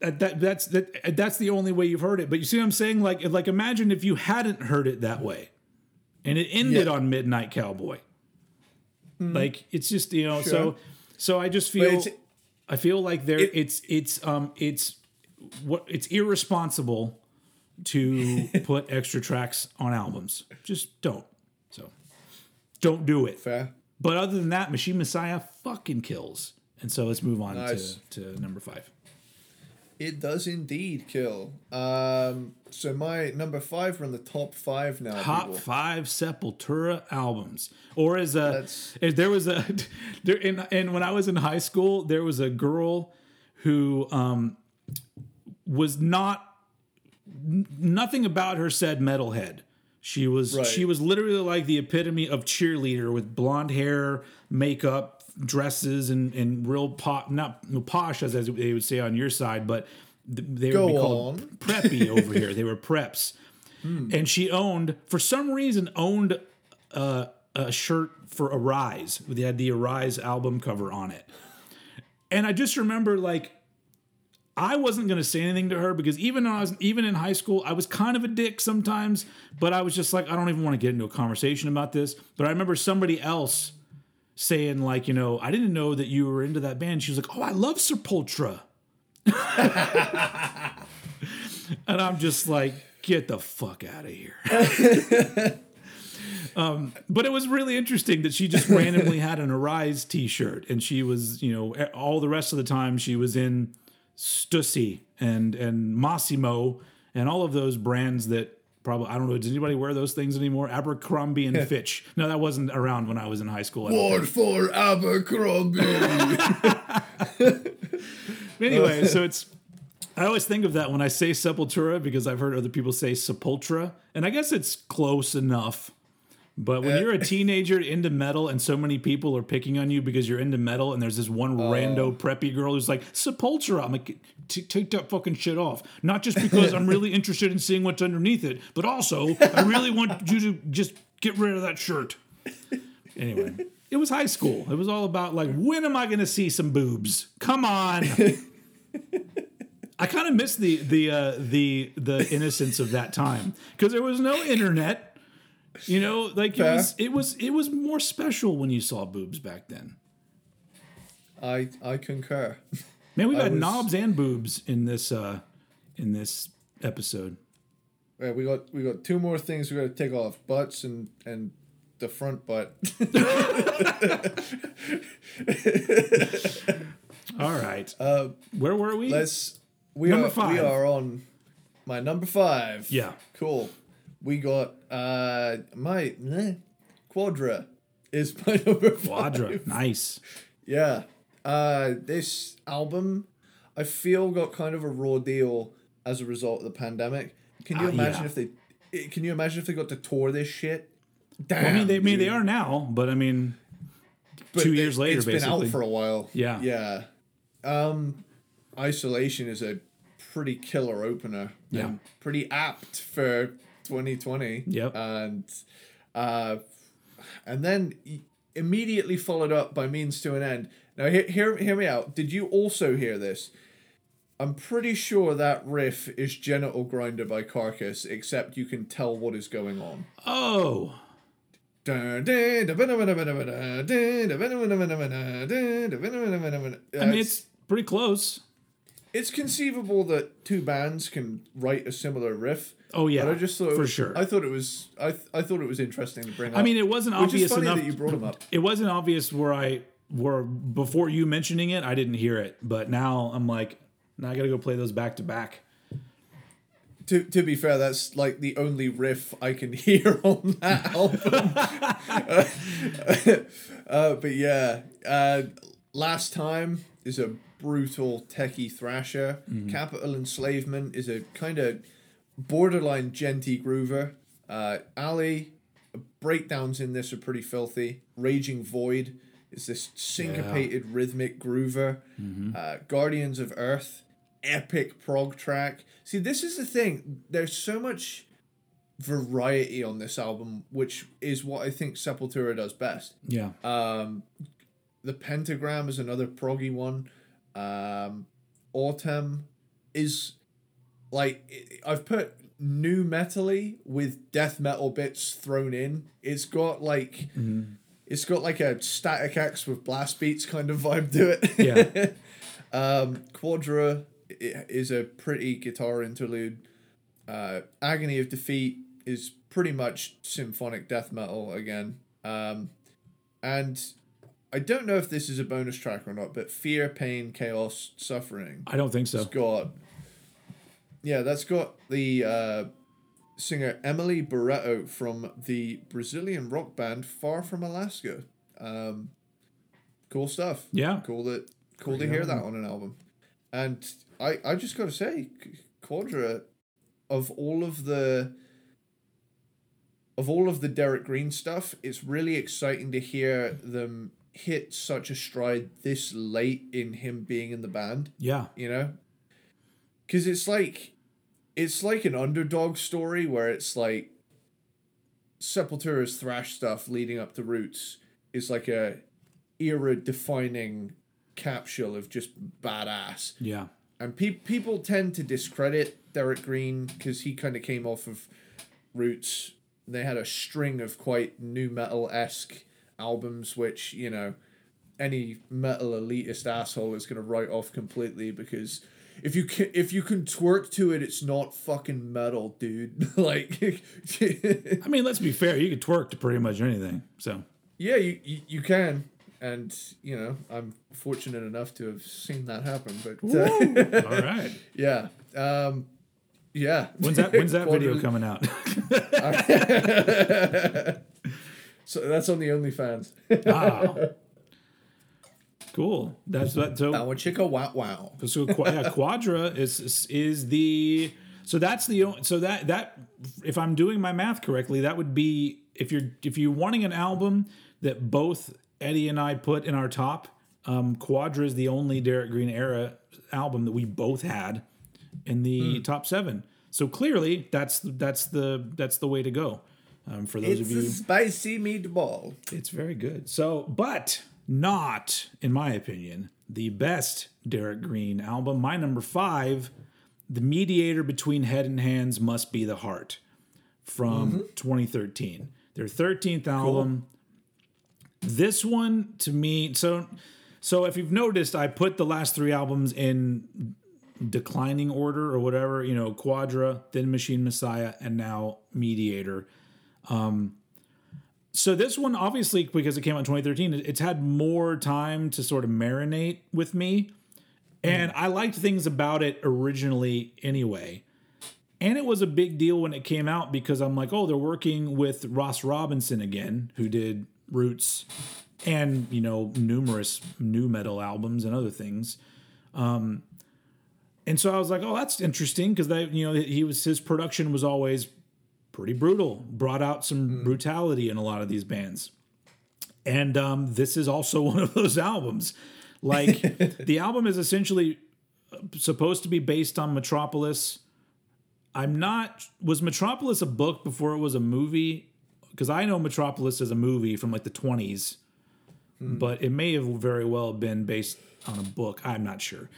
That, that that's that that's the only way you've heard it. But you see what I'm saying? Like like imagine if you hadn't heard it that way, and it ended Yeah. on Midnight Cowboy. Like it's just you know so Sure. so I just feel it's- I feel like there It- it's it's um it's what it's irresponsible to put extra tracks on albums. Just don't. So don't do it. Fair. But other than that, Machine Messiah fucking kills. And so let's move on Nice. to, to number five. It does indeed kill. Um, so my number five, we're in the top five now. Top people. five Sepultura albums, or as a That's- as there was a there in and when I was in high school, there was a girl who um was not n- nothing about her said metalhead. She was Right. she was literally like the epitome of cheerleader with blonde hair, makeup, dresses, and and real pop not posh as, as they would say on your side, but they Go would be called on. preppy over here. They were preps, and she owned for some reason owned uh, a shirt for Arise. They had the Arise album cover on it, and I just remember like I wasn't going to say anything to her because even when I was even in high school, I was kind of a dick sometimes, but I was just like, I don't even want to get into a conversation about this. But I remember somebody else saying, like, you know, I didn't know that you were into that band. She was like, Oh, I love Sepultura. and I'm just like, get the fuck out of here. Um, but it was really interesting that she just randomly had an Arise T-shirt, and she was, you know, all the rest of the time she was in Stussy and and Massimo and all of those brands that probably I don't know. Does anybody wear those things anymore? Abercrombie and Fitch. No, that wasn't around when I was in high school. I for Abercrombie. anyway, so it's I always think of that when I say Sepultura because I've heard other people say Sepultura, and I guess it's close enough. But when you're a teenager into metal and so many people are picking on you because you're into metal, and there's this one rando preppy girl who's like Sepultura, I'm like, take that fucking shit off. Not just because I'm really interested in seeing what's underneath it, but also I really want you to just get rid of that shirt. Anyway, it was high school. It was all about like, when am I going to see some boobs? Come on. I kind of miss the the uh, the the innocence of that time because there was no internet. You know, like it was it was it was more special when you saw boobs back then. I I concur. Man, we've I had was- knobs and boobs in this uh in this episode. Right, we got we got two more things we got to take off: butts and and the front butt. All right, Uh, where were we? let's we Number are five. we are on my number five. Yeah. cool. We got uh my eh, Quadra is my number five. Quadra, nice. Yeah. Uh, this album, I feel, got kind of a raw deal as a result of the pandemic. Can you Ah, imagine yeah. if they? eh, Can you imagine if they got to tour this shit? Damn. Well, I mean, they I mean they are now, but I mean, But two years later, It's been out for a while. Yeah. Yeah. Um, Isolation is a pretty killer opener. Yeah. pretty apt for 2020. Yep. And, uh, and then immediately followed up by Means to an End. Now, hear, hear, hear me out. Did you also hear this? I'm pretty sure that riff is Genital Grinder by Carcass, except you can tell what is going on. oh, I mean it's pretty close. it's conceivable that two bands can write a similar riff. Oh, yeah, but I just thought for was, sure. I thought it was I th- I thought it was interesting to bring up. I mean, it wasn't obvious enough. that you brought them up. It wasn't obvious where I were before you mentioning it, I didn't hear it, but now I'm like, now I got to go play those back to back. To, to be fair, that's like the only riff I can hear on that album. uh, but yeah, uh, last time is a brutal techie thrasher. Capital Enslavement is a kind of borderline djenty groover. Uh, Ali breakdowns in this are pretty filthy. Raging Void is this syncopated rhythmic groover. Uh, Guardians of Earth, epic prog track. See, this is the thing. There's so much variety on this album, which is what I think Sepultura does best. Yeah, Um, the Pentagram is another proggy one. Um, Autumn is like I've put nu metally with death metal bits thrown in. It's got like it's got like a Static X with blast beats kind of vibe to it. yeah, Um, Quadra is a pretty guitar interlude. Uh, Agony of Defeat is pretty much symphonic death metal again. Um, and I don't know if this is a bonus track or not, but Fear, Pain, Chaos, Suffering. I don't think so. It's got. Yeah, that's got the uh, singer Emily Barreto from the Brazilian rock band Far From Alaska. Um, cool stuff. Yeah, cool that cool to hear that on an album. And i i just gotta say quadra of all of the of all of the Derrick Green stuff it's really exciting to hear them hit such a stride this late in him being in the band. Yeah, you know because it's like it's like an underdog story where it's like sepultura's thrash stuff leading up to roots is like a era defining capsule of just badass. Yeah, and pe- people tend to discredit Derrick Green because he kind of came off of roots. They had a string of quite nu metal-esque albums which you know any metal elitist asshole is going to write off completely because if you can if you can twerk to it it's not fucking metal dude like I mean, let's be fair. You can twerk to pretty much anything. So yeah you, you you can and you know i'm fortunate enough to have seen that happen but uh, all right. yeah um yeah When's that? When's that video coming out? so that's on the onlyfans ah, cool. That's that. So that one chicka wow wow So yeah, Quadra is is- the so that's the so that that if I'm doing my math correctly, that would be if you're if you're wanting an album that both Eddie and I put in our top. Um, Quadra is the only Derrick Green era album that we both had in the top seven. So clearly, that's that's the that's the way to go. Um, for those it's of a you, spicy meatball it's very good. So, but not, in my opinion, the best Derrick Green album. My number five, The Mediator Between Head and Hands Must Be the Heart from mm-hmm. 2013. Their 13th album. This one to me, so so if you've noticed, I put the last three albums in declining order or whatever, you know, Quadra, then Machine Messiah, and now Mediator um, so this one obviously because it came out in 2013 it's had more time to sort of marinate with me. And i liked things about it originally anyway. And it was a big deal when it came out because i'm like oh they're working with ross robinson again who did roots and you know numerous nu metal albums and other things. Um and so i was like oh that's interesting because they you know he was his production was always pretty brutal, brought out some brutality in a lot of these bands. And um, this is also one of those albums. Like the album is essentially uh, supposed to be based on Metropolis. I'm not. Was Metropolis a book before it was a movie? Because I know Metropolis is a movie from like the 20s, but it may have very well been based on a book. I'm not sure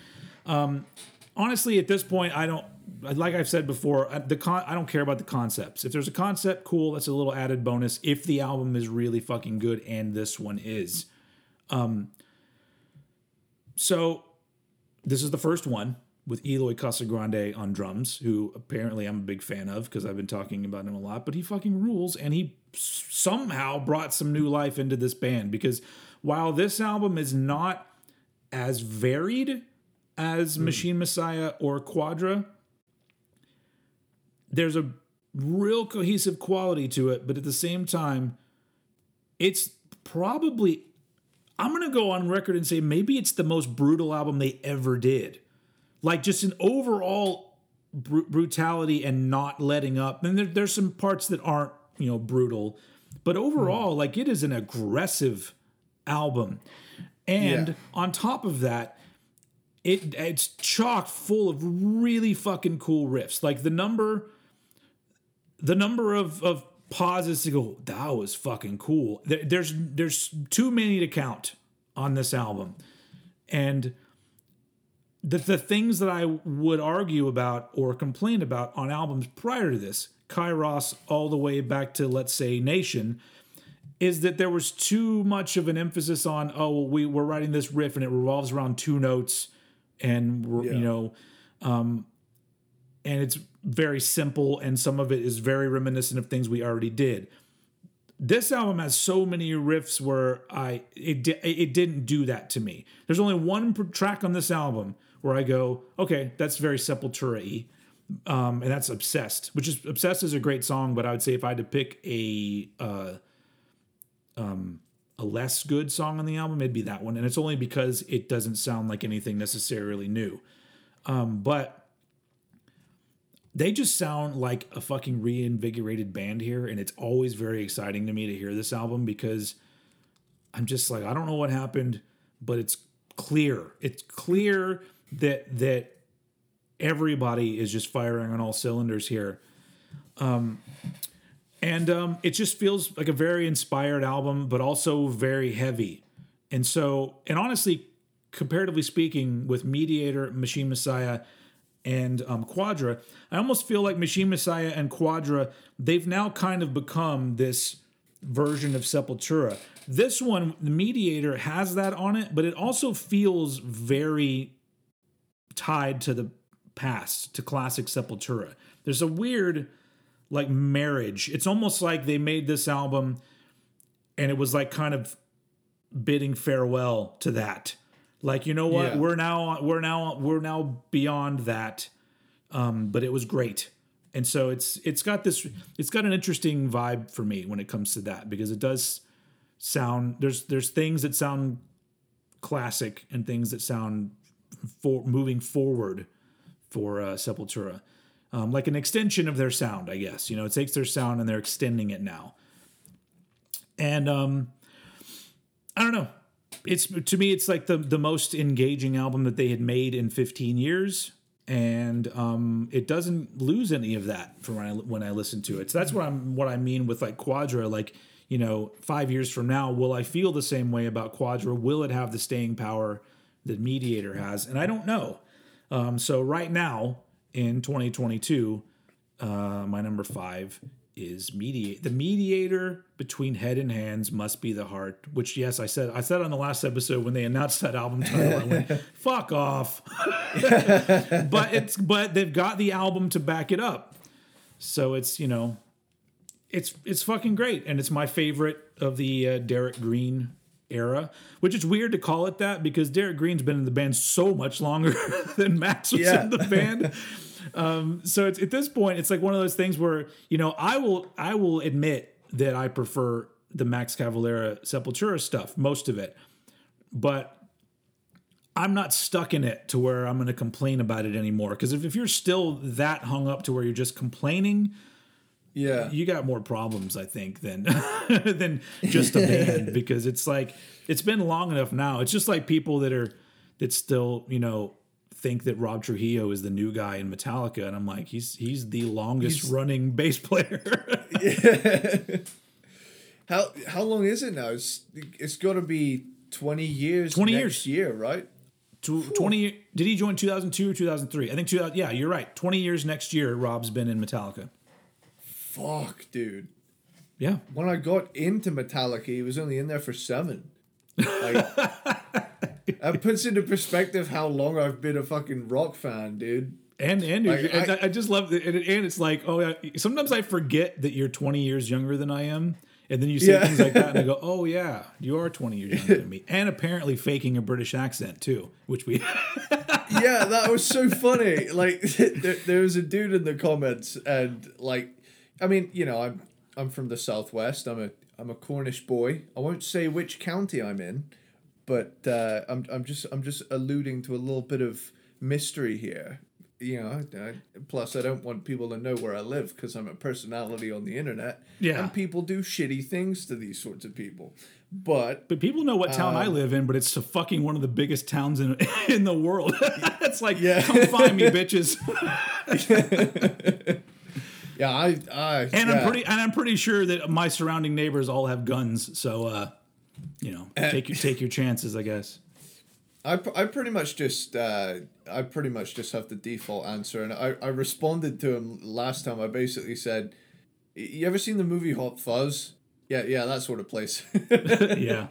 honestly, at this point, I don't. Like I've said before, the con. I don't care about the concepts. If there's a concept, cool. That's a little added bonus. If the album is really fucking good, and this one is, um. So, this is the first one. with Eloy Casagrande on drums, who apparently I'm a big fan of because I've been talking about him a lot, but he fucking rules and he somehow brought some new life into this band because while this album is not as varied as hmm. Machine Messiah or Quadra, there's a real cohesive quality to it, but at the same time, it's probably I'm gonna go on record and say maybe it's the most brutal album they ever did. Like just an overall br- brutality and not letting up. And there, there's some parts that aren't you know brutal, but hmm. overall, like it is an aggressive album. And Yeah. on top of that, it it's chock full of really fucking cool riffs. Like the number the number of of pauses to go that was fucking cool. There, there's there's too many to count on this album. And the the things that I would argue about or complain about on albums prior to this, Kairos all the way back to let's say Nation, is that there was too much of an emphasis on oh we we're writing this riff and it revolves around two notes and Yeah. you know um and it's very simple and some of it is very reminiscent of things we already did this album has so many riffs where i it, di- it didn't do that to me there's only one pr- track on this album where i go okay that's very sepultura-y um, and that's obsessed which is obsessed is a great song but i would say if i had to pick a uh, um, a less good song on the album it'd be that one. And it's only because it doesn't sound like anything necessarily new. Um, but they just sound like a fucking reinvigorated band here and it's always very exciting to me to hear this album because i'm just like i don't know what happened but it's clear. It's clear that that everybody is just firing on all cylinders here. Um and um it just feels like a very inspired album but also very heavy and so and honestly comparatively speaking with mediator machine messiah and um, Quadra, I almost feel like Machine Messiah and Quadra, they've now kind of become this version of Sepultura. This one, the Mediator, has that on it, but it also feels very tied to the past, to classic Sepultura. There's a weird, like, marriage. It's almost like they made this album and it was like kind of bidding farewell to that. Like, you know what? Yeah. We're now we're now we're now beyond that. Um, but it was great. And so it's it's got this it's got an interesting vibe for me when it comes to that because it does sound there's there's things that sound classic and things that sound for moving forward for uh, Sepultura. Um, like an extension of their sound, I guess. You know, it takes their sound and they're extending it now. And um, I don't know. It's to me, it's like the the most engaging album that they had made in 15 years, and um, it doesn't lose any of that from when I when I listen to it. So that's what I'm what I mean with like Quadra. Like you know, five years from now, will I feel the same way about Quadra? Will it have the staying power that Mediator has? And I don't know. Um, so right now in 2022, uh, my number five is mediate. The mediator between head and hands must be the heart. Which yes, I said. I said on the last episode when they announced that album title, I went, "Fuck off." but it's but they've got the album to back it up, so it's you know, it's it's fucking great, and it's my favorite of the uh, Derrick Green era. Which is weird to call it that because Derrick Green's been in the band so much longer than Max was Yeah. in the band. Um, so it's at this point, it's like one of those things where you know I will I will admit that I prefer the Max Cavalera Sepultura stuff, most of it, but I'm not stuck in it to where I'm going to complain about it anymore. Because if, if you're still that hung up to where you're just complaining, Yeah. you got more problems, I think, than than just a band. because it's like it's been long enough now. It's just like people that are that still, you know, think that Rob Trujillo is the new guy in Metallica, and I'm like, he's he's the longest running bass player. yeah. How how long is it now? It's it's got to be twenty years. 20 next years. year, right? Tw- Twenty? Did he join 2002 or 2003? I think 2000. Yeah, you're right. 20 years next year. Rob's been in Metallica. Fuck, dude. Yeah, When I got into Metallica, he was only in there for seven. Like, that puts into perspective how long I've been a fucking rock fan, dude. And and, Like, and I- I, just love it. And, and it's like, oh yeah. Sometimes I forget that you're 20 years younger than I am, and then you say Yeah. things like that, and I go, oh yeah, you are 20 years younger than me, and apparently faking a British accent too, which we. yeah, that was so funny. Like there, there was a dude in the comments, and like, I mean, you know, I'm I'm from the southwest. I'm a I'm a Cornish boy. I won't say which county I'm in, but uh, I'm I'm just I'm just alluding to a little bit of mystery here. You know, I, plus I don't want people to know where I live because I'm a personality on the internet. Yeah. and people do shitty things to these sorts of people. But But people know what town I Um, live in, but it's fucking one of the biggest towns in in the world. it's like, Yeah. come find me, bitches. Yeah, I I And yeah. I'm pretty and I'm pretty sure that my surrounding neighbors all have guns. So, uh, you know, take your take your chances, I guess. I, I pretty much just uh, I pretty much just have the default answer, and I, I responded to him last time. I basically said, "You ever seen the movie Hot Fuzz? Yeah, yeah, that sort of place." yeah.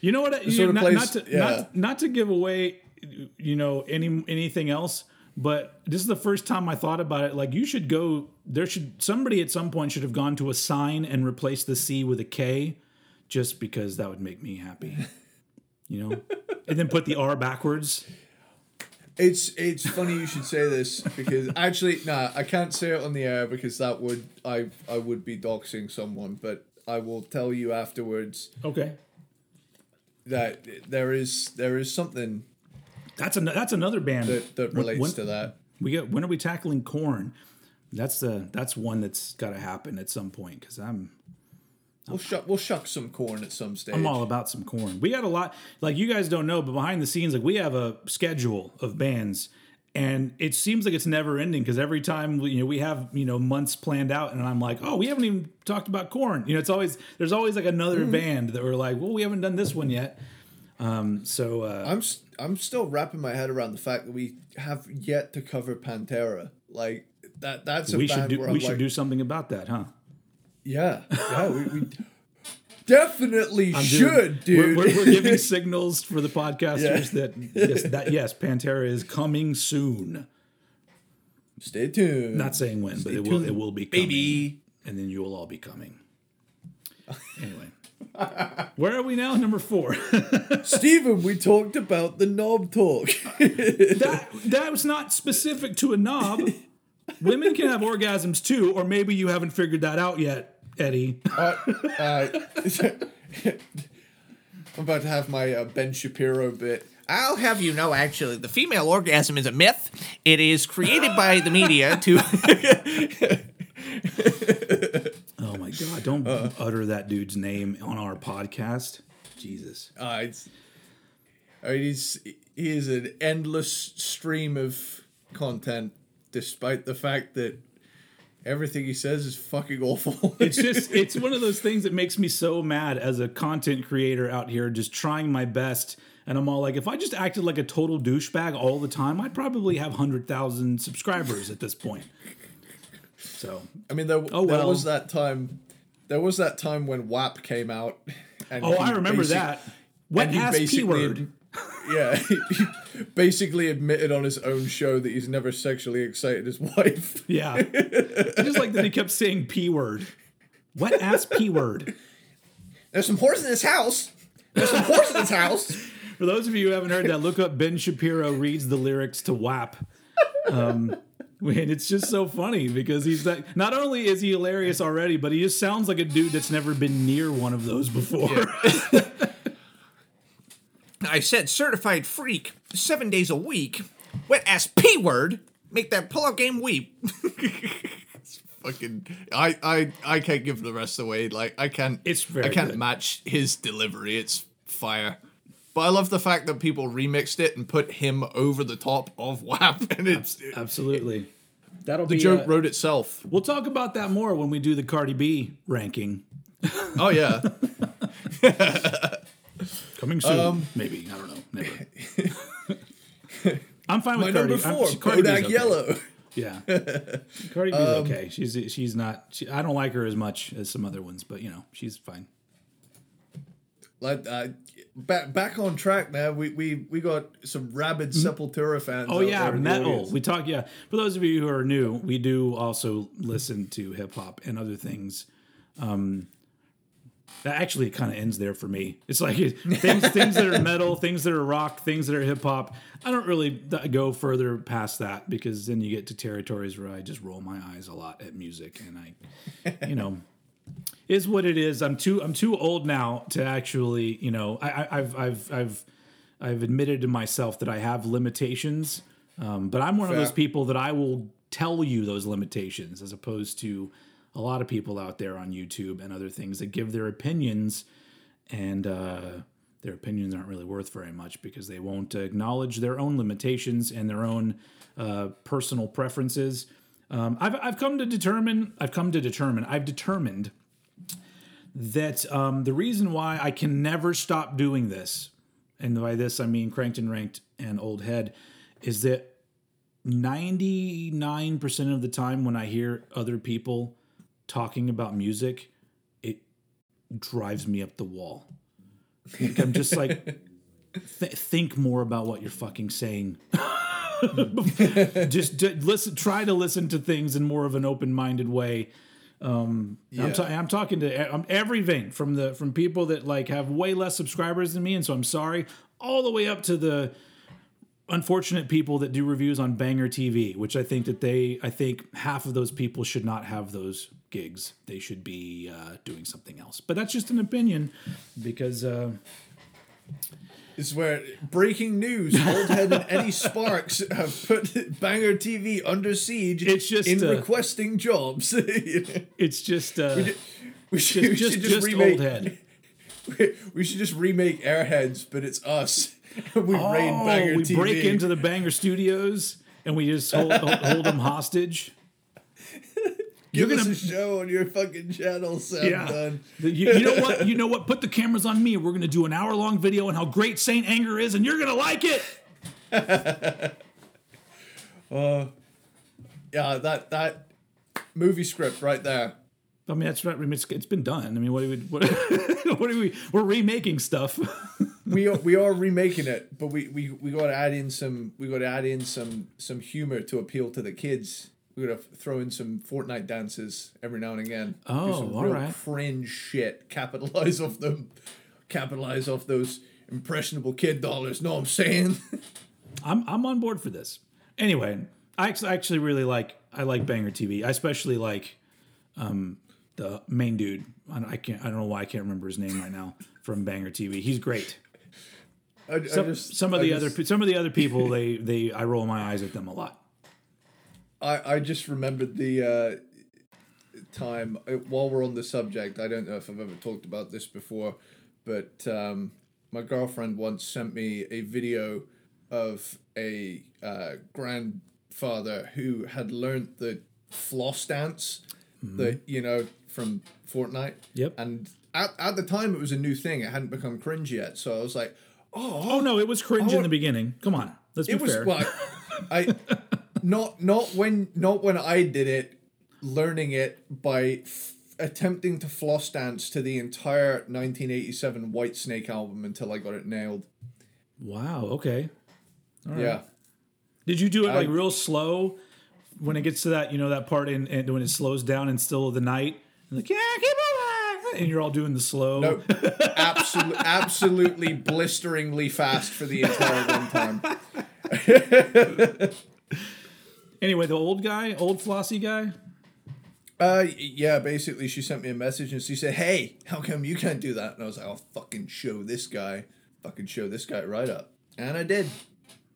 You know what? You, sort of not, place- not to yeah. not, not to give away, you know, any anything else. But this is the first time I thought about it. Like you should go. There should somebody at some point should have gone to a sign and replaced the C with a K, just because that would make me happy. You know, and then put the R backwards. it's it's funny you should say this because actually, nah, I can't say it on the air because that would I I would be doxing someone, but I will tell you afterwards Okay, that there is there is something that's an, that's another band that, that relates when- to that. We get when are we tackling Korn? That's the that's one that's got to happen at some point because I'm We'll shuck we'll shuck some corn at some stage. I'm all about some corn. We got a lot, like you guys don't know, but behind the scenes, like we have a schedule of bands, and it seems like it's never ending because every time we, you know we have you know months planned out, and I'm like, oh, we haven't even talked about Korn. You know, it's always there's always like another band that we're like, well, we haven't done this one yet. Um, so uh, I'm I'm still wrapping my head around the fact that we have yet to cover Pantera. Like that that's a we band should do where we I'm should like, do something about that, huh? yeah, yeah, we, we definitely Dude, should, dude. We're, we're, we're giving signals for the podcasters that yes, that yes, Pantera is coming soon. Stay tuned, Not saying when, but it will. It will be coming. baby. and then you will all be coming. Anyway, where are we now? Number four. Stephen, we talked about the knob talk. that that was not specific to a knob. Women can have orgasms too, or maybe you haven't figured that out yet, Eddie. uh, uh, I'm about to have my uh, Ben Shapiro bit. I'll have you know, actually, the female orgasm is a myth. It is created by the media to. God! Don't utter that dude's name on our podcast. Jesus. Uh, it's, I mean, he's he is an endless stream of content, despite the fact that everything he says is fucking awful. It's just it's one of those things that makes me so mad as a content creator out here just trying my best and I'm all like if I just acted like a total douchebag all the time I'd probably have 100,000 subscribers at this point. So, I mean, there, Oh, there well. was that time. There was that time when WAP came out. And oh, I remember basic- that. He ass P basically word. Yeah, he basically admitted on his own show that he's never sexually excited his wife. Yeah. I just like that he kept saying P word. Wet ass P word. There's some horse in this house. There's some horse in this house. For those of you who haven't heard that, look up Ben Shapiro reads the lyrics to WAP. Um, and it's just so funny because he's that. Not only is he hilarious already, but he just sounds like a dude that's never been near one of those before. I said certified freak, seven days a week. Wet ass P word. Make that pull-out game weep. Fucking, I, I, I can't give the rest away. Like I can't. It's very I can't good. match his delivery. It's fire. But I love the fact that people remixed it and put him over the top of WAP, and it's Absolutely. That'll the be. joke uh, wrote itself. we'll talk about that more when we do the Cardi B ranking. Oh yeah. Coming soon, Um, maybe. I don't know. Never. I'm fine My with Cardi. number I'm- four, Cardi B's Bodak okay. Yellow. Yeah, Cardi B's Um, okay. She's she's not. She, I don't like her as much as some other ones, but you know she's fine. Like uh, back back on track man. We we we got some rabid Sepultura fans. Oh yeah, there metal. We talk. Yeah, for those of you who are new, we do also listen to hip hop and other things. Um, that actually kind of ends there for me. It's like things things that are metal, things that are rock, things that are hip hop. I don't really go further past that because then you get to territories where I just roll my eyes a lot at music, and I, you know. Is what it is. I'm too. I'm too old now to actually. You know. I, I, I've. I've. I've. I've admitted to myself that I have limitations, um, but I'm one of those people that I will tell you those limitations, as opposed to a lot of people out there on YouTube and other things that give their opinions, and uh, their opinions aren't really worth very much because they won't acknowledge their own limitations and their own uh, personal preferences. Um, I've, I've come to determine. I've come to determine. I've determined that um, the reason why I can never stop doing this, and by this I mean cranked and ranked and old head, is that 99% of the time when I hear other people talking about music, it drives me up the wall. Like, I'm just like, th- think more about what you're fucking saying. just d- listen, try to listen to things in more of an open-minded way. I'm, ta- I'm talking to um, everything from the from people that like have way less subscribers than me, and so I'm sorry, all the way up to the unfortunate people that do reviews on Banger TV, which I think that they, I think half of those people should not have those gigs. They should be uh, doing something else. But that's just an opinion, because uh, is where breaking news: Old Head and Eddie Sparks have put Banger TV under siege. It's just, in uh, requesting jobs. it's just uh, we should, we just should just, just, remake. old head. We should just remake Airheads, but it's us. we raid Oh, Banger we TV. break into the Banger Studios and we just hold, hold, hold them hostage. Give you're us gonna- a show on your fucking channel, Sam Yeah. You, you know what? You know what? Put the cameras on me. We're going to do an hour long video on how great St. Anger is, and you're going to like it. Uh, yeah, that that movie script right there. I mean, that's right. I it's, it's been done. I mean, what do we? What, what do we? We're remaking stuff. we are we are remaking it, but we we we got to add in some we got to add in some some humor to appeal to the kids. We got to throw in some Fortnite dances every now and again. Oh, some all real right. Cringe shit. Capitalize off them. Capitalize off those impressionable kid dollars. Know what I'm saying? I'm I'm on board for this. Anyway, I actually, really like I like Banger TV. I especially like um, the main dude. I, don't- I can't. I don't know why I can't remember his name right now from Banger TV. He's great. I, I Some, just, some of I the just- other some of the other people they they I roll my eyes at them a lot. I, I just remembered the uh, time uh, while we're on the subject. I don't know if I've ever talked about this before, but um, my girlfriend once sent me a video of a uh, grandfather who had learned the floss dance that you know from Fortnite. Yep. And at, at the time, it was a new thing. It hadn't become cringe yet, so I was like, Oh oh no, it was cringe in the beginning. Come on, let's be it was fair. well, I not not when not when I did it, learning it by f- attempting to floss dance to the entire 1987 Whitesnake album until I got it nailed. Wow. Okay. Yeah, Did you do it like I- real slow when it gets to that you know that part in and when it slows down and Still of the Night? Like yeah, keep on, and you're all doing the slow. no, absolutely, absolutely blisteringly fast for the entire runtime. Anyway, the old guy, old flossy guy. Uh, yeah, basically, she sent me a message and she said, "Hey, how come you can't do that?" And I was like, "I'll fucking show this guy, fucking show this guy right up," and I did,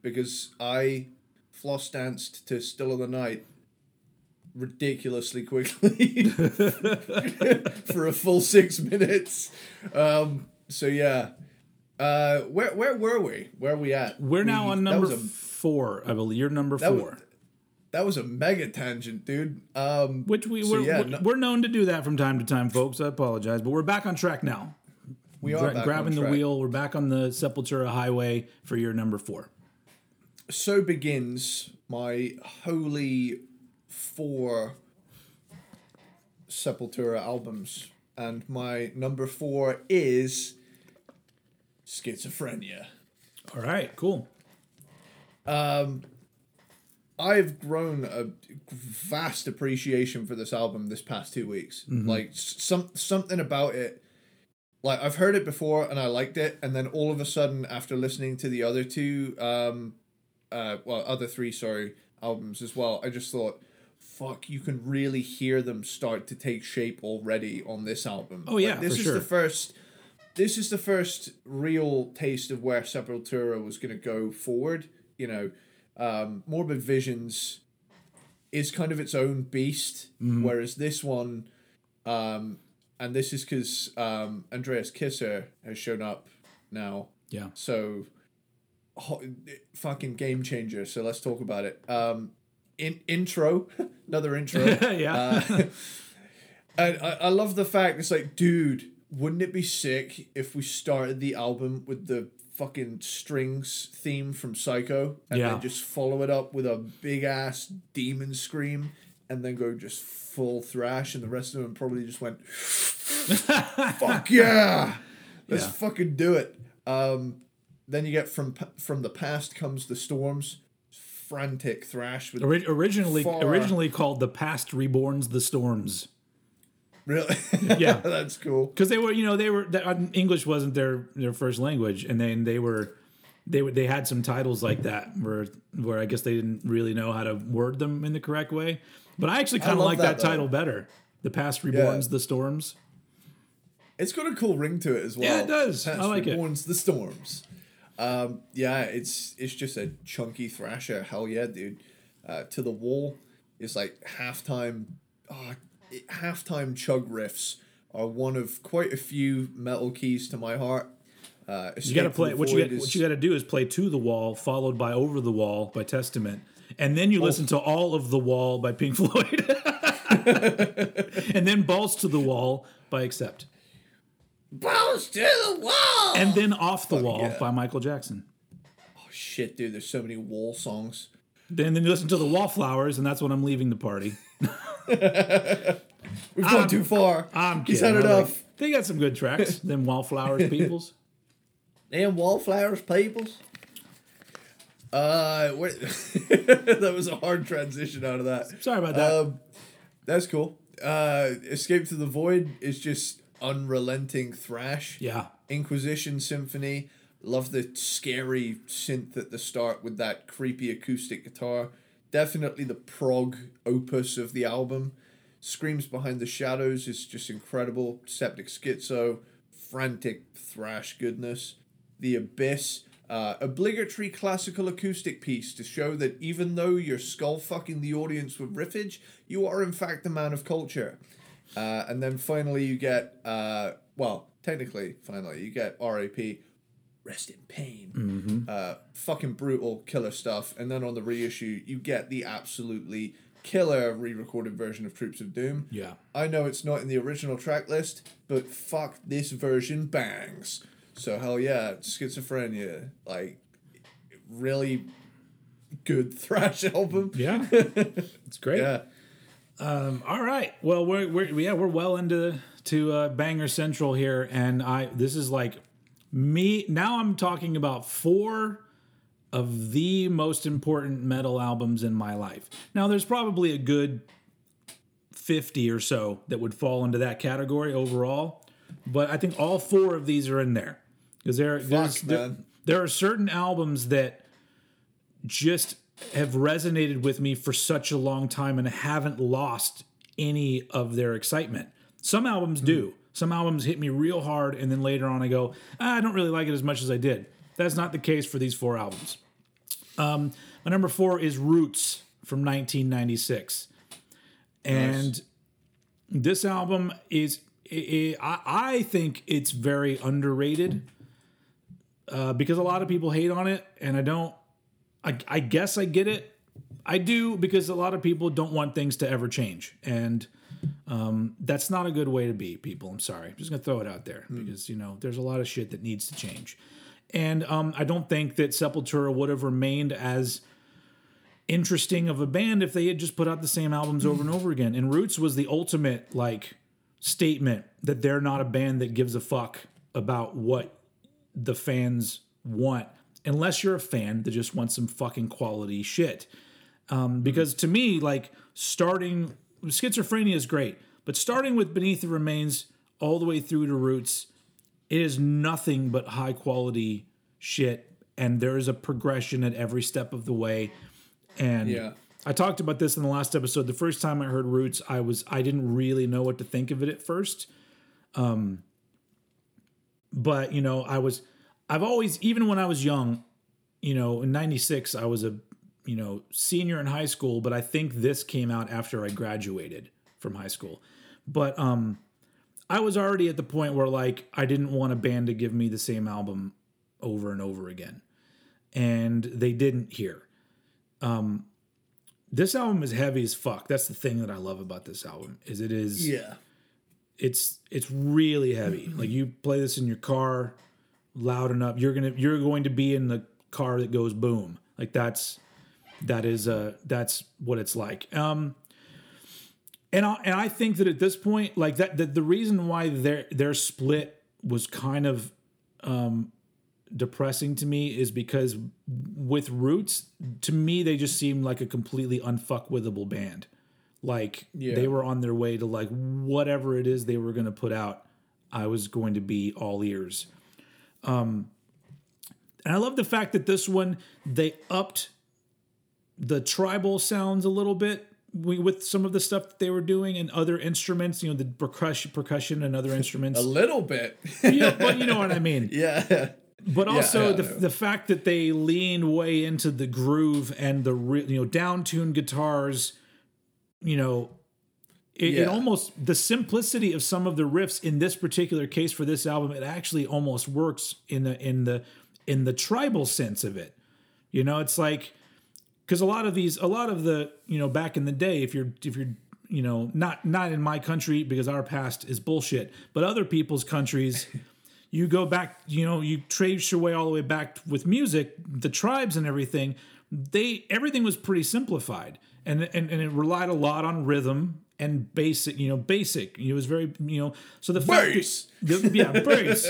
because I floss danced to "Still of the Night" ridiculously quickly for a full six minutes. Um, so yeah, uh, where where were we? Where are we at? We're now We- on number a- four, I believe. You're number four. was- that was a mega tangent, dude. Um, which we so we're, yeah, we're, no- we're known to do that from time to time, folks. I apologize, but we're back on track now. we are Gra- grabbing the wheel. We're back on the Sepultura Highway for your number four. so begins my holy four Sepultura albums, and my number four is Schizophrenia. All right, cool. I've grown a vast appreciation for this album this past two weeks. Like some something about it. Like I've heard it before and I liked it, and then all of a sudden, after listening to the other two, um, uh, well, other three, sorry, albums as well, I just thought, fuck, you can really hear them start to take shape already on this album. Oh, yeah, Like, this is sure. the first. This is the first real taste of where Sepultura was going to go forward. You know, um, Morbid Visions is kind of its own beast, Mm-hmm. whereas this one, um, and this is because um, Andreas Kisser has shown up now. Yeah. So, ho- fucking game changer. So let's talk about it. Um, in intro, another intro. yeah. Uh, and I, I love the fact it's like, dude, wouldn't it be sick if we started the album with the fucking strings theme from Psycho and Yeah. then just follow it up with a big ass demon scream and then go just full thrash and the rest of them probably just went, fuck yeah, let's Yeah. fucking do it. Um, then you get from from the past comes the storms, frantic thrash with Ori- originally, Far- originally called "The Past Reborns the Storms." Really, Yeah. that's cool. because they were you know they were that, uh, english wasn't their their first language and then they were they were they had some titles like that where where i guess they didn't really know how to word them in the correct way but i actually kind of like that, that, title better the past reborns Yeah. the storms It's got a cool ring to it as well. Yeah, it does. I Past like it. Reborn's the storms. Um, yeah, it's it's just a chunky thrasher. Hell yeah, dude. Uh, to the wall It's like halftime. Oh, it- halftime chug riffs are one of quite a few metal keys to my heart. Uh, you got to play what you got, what you got to do is play to the wall followed by over the wall by testament and then you Oh. listen to all of the wall by pink floyd and then balls to the wall by accept balls to the wall. and then off the wall yeah. by michael jackson oh shit, dude, there's so many wall songs. Then, then you listen to the Wallflowers, and that's when I'm leaving the party. We've gone too far. I'm He's kidding. had I like- enough. they got some good tracks. them Wallflowers peoples. Them wallflowers, peoples. Uh, that was a hard transition out of that. Sorry about that. Um, that's cool. Uh, Escape to the Void is just unrelenting thrash. yeah, Inquisition Symphony. Love the scary synth at the start with that creepy acoustic guitar. Definitely the prog opus of the album. Screams Behind the Shadows is just incredible. Septic Schizo, frantic thrash goodness. The Abyss, uh, obligatory classical acoustic piece to show that even though you're skull fucking the audience with riffage, you are in fact a man of culture. Uh, and then finally you get, uh, well, technically, finally, you get RAP, Rest in Pain. Uh, fucking brutal killer stuff. And then on the reissue, you get the absolutely killer re recorded version of Troops of Doom. yeah. I know it's not in the original track list, but fuck, this version bangs. So hell yeah, schizophrenia, like really good thrash album. Yeah, it's great. Yeah. Um, all right. Well, we're, we're yeah we're well into to uh, Banger Central here, and I this is like me now. I'm talking about four of the most important metal albums in my life. Now, there's probably a good fifty or so that would fall into that category overall, but I think all four of these are in there because there there, there are certain albums that just have resonated with me for such a long time and haven't lost any of their excitement. Some albums hmm. do. Some albums hit me real hard, and then later on I go, "Ah, I don't really like it as much as I did. That's not the case for these four albums. Um, my number four is Roots from 1996. And this album is, i i I I think it's very underrated uh, because a lot of people hate on it, and I don't. I, I guess I get it. I do because a lot of people don't want things to ever change, and um, that's not a good way to be. People, I'm sorry. I'm just gonna throw it out there because you know there's a lot of shit that needs to change, and um, I don't think that Sepultura would have remained as interesting of a band if they had just put out the same albums over and over again. And Roots was the ultimate like statement that they're not a band that gives a fuck about what the fans want, unless you're a fan that just wants some fucking quality shit. Um, because to me, like starting schizophrenia is great, but starting with Beneath the Remains all the way through to Roots, it is nothing but high quality shit, and there is a progression at every step of the way. And Yeah. I talked about this in the last episode. The first time I heard Roots, I was I didn't really know what to think of it at first. Um, but you know, I was I've always even when I was young, you know, in 96 I was a you know, senior in high school, but I think this came out after I graduated from high school. But um I was already at the point where like I didn't want a band to give me the same album over and over again. And they didn't here. Um this album is heavy as fuck. That's the thing that I love about this album is it is Yeah. it's it's really heavy. Like you play this in your car loud enough, you're gonna you're going to be in the car that goes boom. Like that's that is uh that's what it's like. Um and I, and I think that at this point, like that, that the reason why their their split was kind of um, depressing to me is because with Roots, to me they just seemed like a completely unfuckwithable band. Like Yeah. they were on their way to like whatever it is they were going to put out, I was going to be all ears. Um, and I love the fact that this one they upped the tribal sounds a little bit with some of the stuff that they were doing and other instruments, you know, the percussion, percussion and other instruments. A little bit. yeah, but you know what I mean. yeah. But also yeah, the, I the fact that they lean way into the groove and the re- you know down tuned guitars, you know, it, it almost the simplicity of some of the riffs in this particular case for this album, it actually almost works in the in the in the tribal sense of it. You know, it's like because a lot of these, a lot of the you know back in the day, if you're if you're you know not not in my country because our past is bullshit, but other people's countries you go back, you know, you trace your way all the way back with music, the tribes and everything, they everything was pretty simplified. And and, and it relied a lot on rhythm and basic, you know, basic. It was very, you know, so the fact that, the, yeah, bass.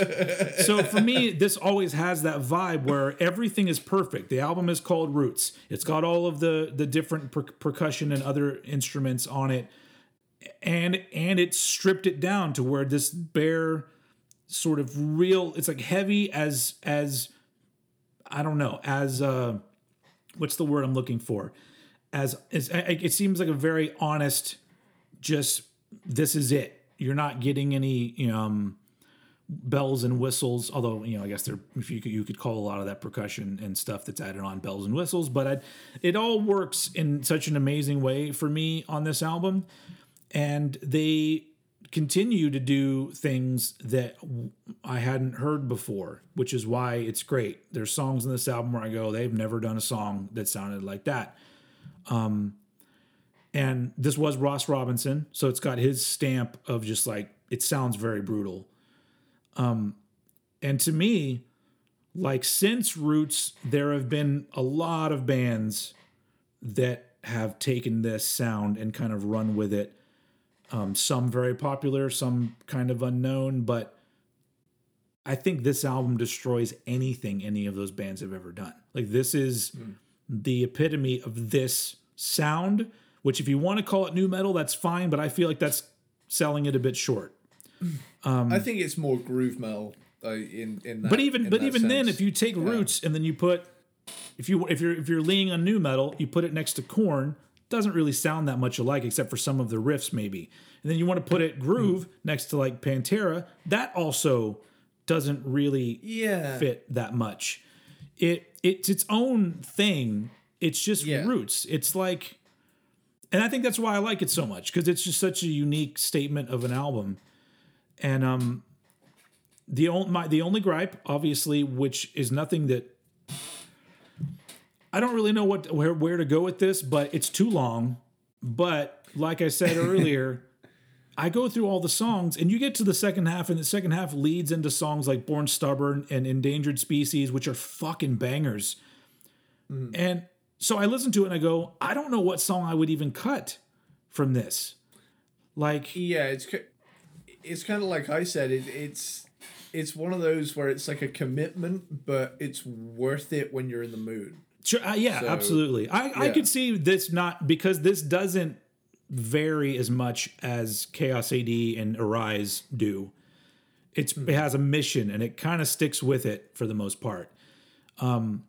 So for me, this always has that vibe where everything is perfect. The album is called Roots. It's got all of the the different per- percussion and other instruments on it, and and it stripped it down to where this bare sort of real it's like heavy as as i don't know as uh what's the word i'm looking for as, as it seems like a very honest just this is it you're not getting any um bells and whistles although you know i guess there if you could you could call a lot of that percussion and stuff that's added on bells and whistles but I, it all works in such an amazing way for me on this album and they continue to do things that I hadn't heard before, which is why it's great. There's songs in this album where I go, they've never done a song that sounded like that. Um, and this was Ross Robinson, so it's got his stamp of just like it sounds very brutal. Um, and to me, like since Roots, there have been a lot of bands that have taken this sound and kind of run with it um, some very popular, some kind of unknown, but I think this album destroys anything any of those bands have ever done. Like this is the epitome of this sound, which if you want to call it nu metal, that's fine, but I feel like that's selling it a bit short. I think it's more groove metal uh, in in that. But even but even then, if you take Roots and then you put if you if you're if you're leaning on nu metal, you put it next to Korn, doesn't really sound that much alike except for some of the riffs maybe. And then you want to put it groove next to like Pantera, that also doesn't really yeah, fit that much. It it's its own thing. It's just Yeah. Roots. It's like and I think that's why I like it so much because it's just such a unique statement of an album. And um the only my the only gripe obviously which is nothing that I don't really know what where where to go with this, but it's too long. But like I said earlier, I go through all the songs and you get to the second half and the second half leads into songs like Born Stubborn and Endangered Species which are fucking bangers. And so I listen to it and I go, I don't know what song I would even cut from this. Like yeah. It's it's kind of like I said. It, it's it's one of those where it's like a commitment, but it's worth it when you're in the mood. Sure, uh, yeah, So, absolutely. I, I could see this not because this doesn't vary as much as Chaos AD and Arise do. It's Hmm. it has a mission and it kind of sticks with it for the most part. Um,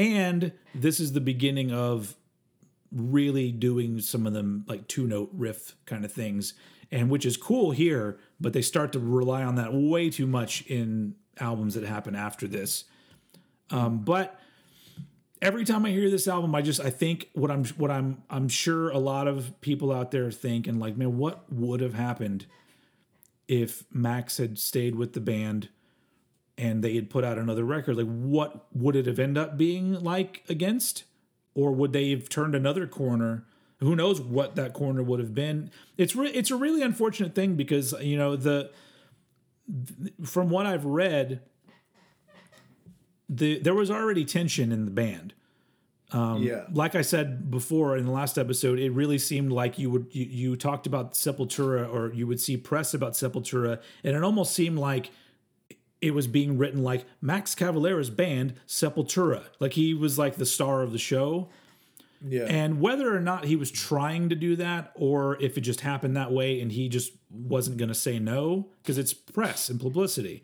and this is the beginning of really doing some of them like two note riff kind of things, and which is cool here. But they start to rely on that way too much in albums that happen after this. Um, but every time I hear this album, I just I think what I'm what I'm I'm sure a lot of people out there think and like, man, what would have happened if Max had stayed with the band and they had put out another record? Like, what would it have ended up being like against? Or would they have turned another corner? Who knows what that corner would have been? It's re- it's a really unfortunate thing because you know the from what I've read, the there was already tension in the band. Um, yeah. Like I said before in the last episode, it really seemed like you would you, you talked about Sepultura or you would see press about Sepultura, and it almost seemed like it was being written like Max Cavalera's band Sepultura, like he was like the star of the show. Yeah. And whether or not he was trying to do that, or if it just happened that way and he just wasn't going to say no, because it's press and publicity.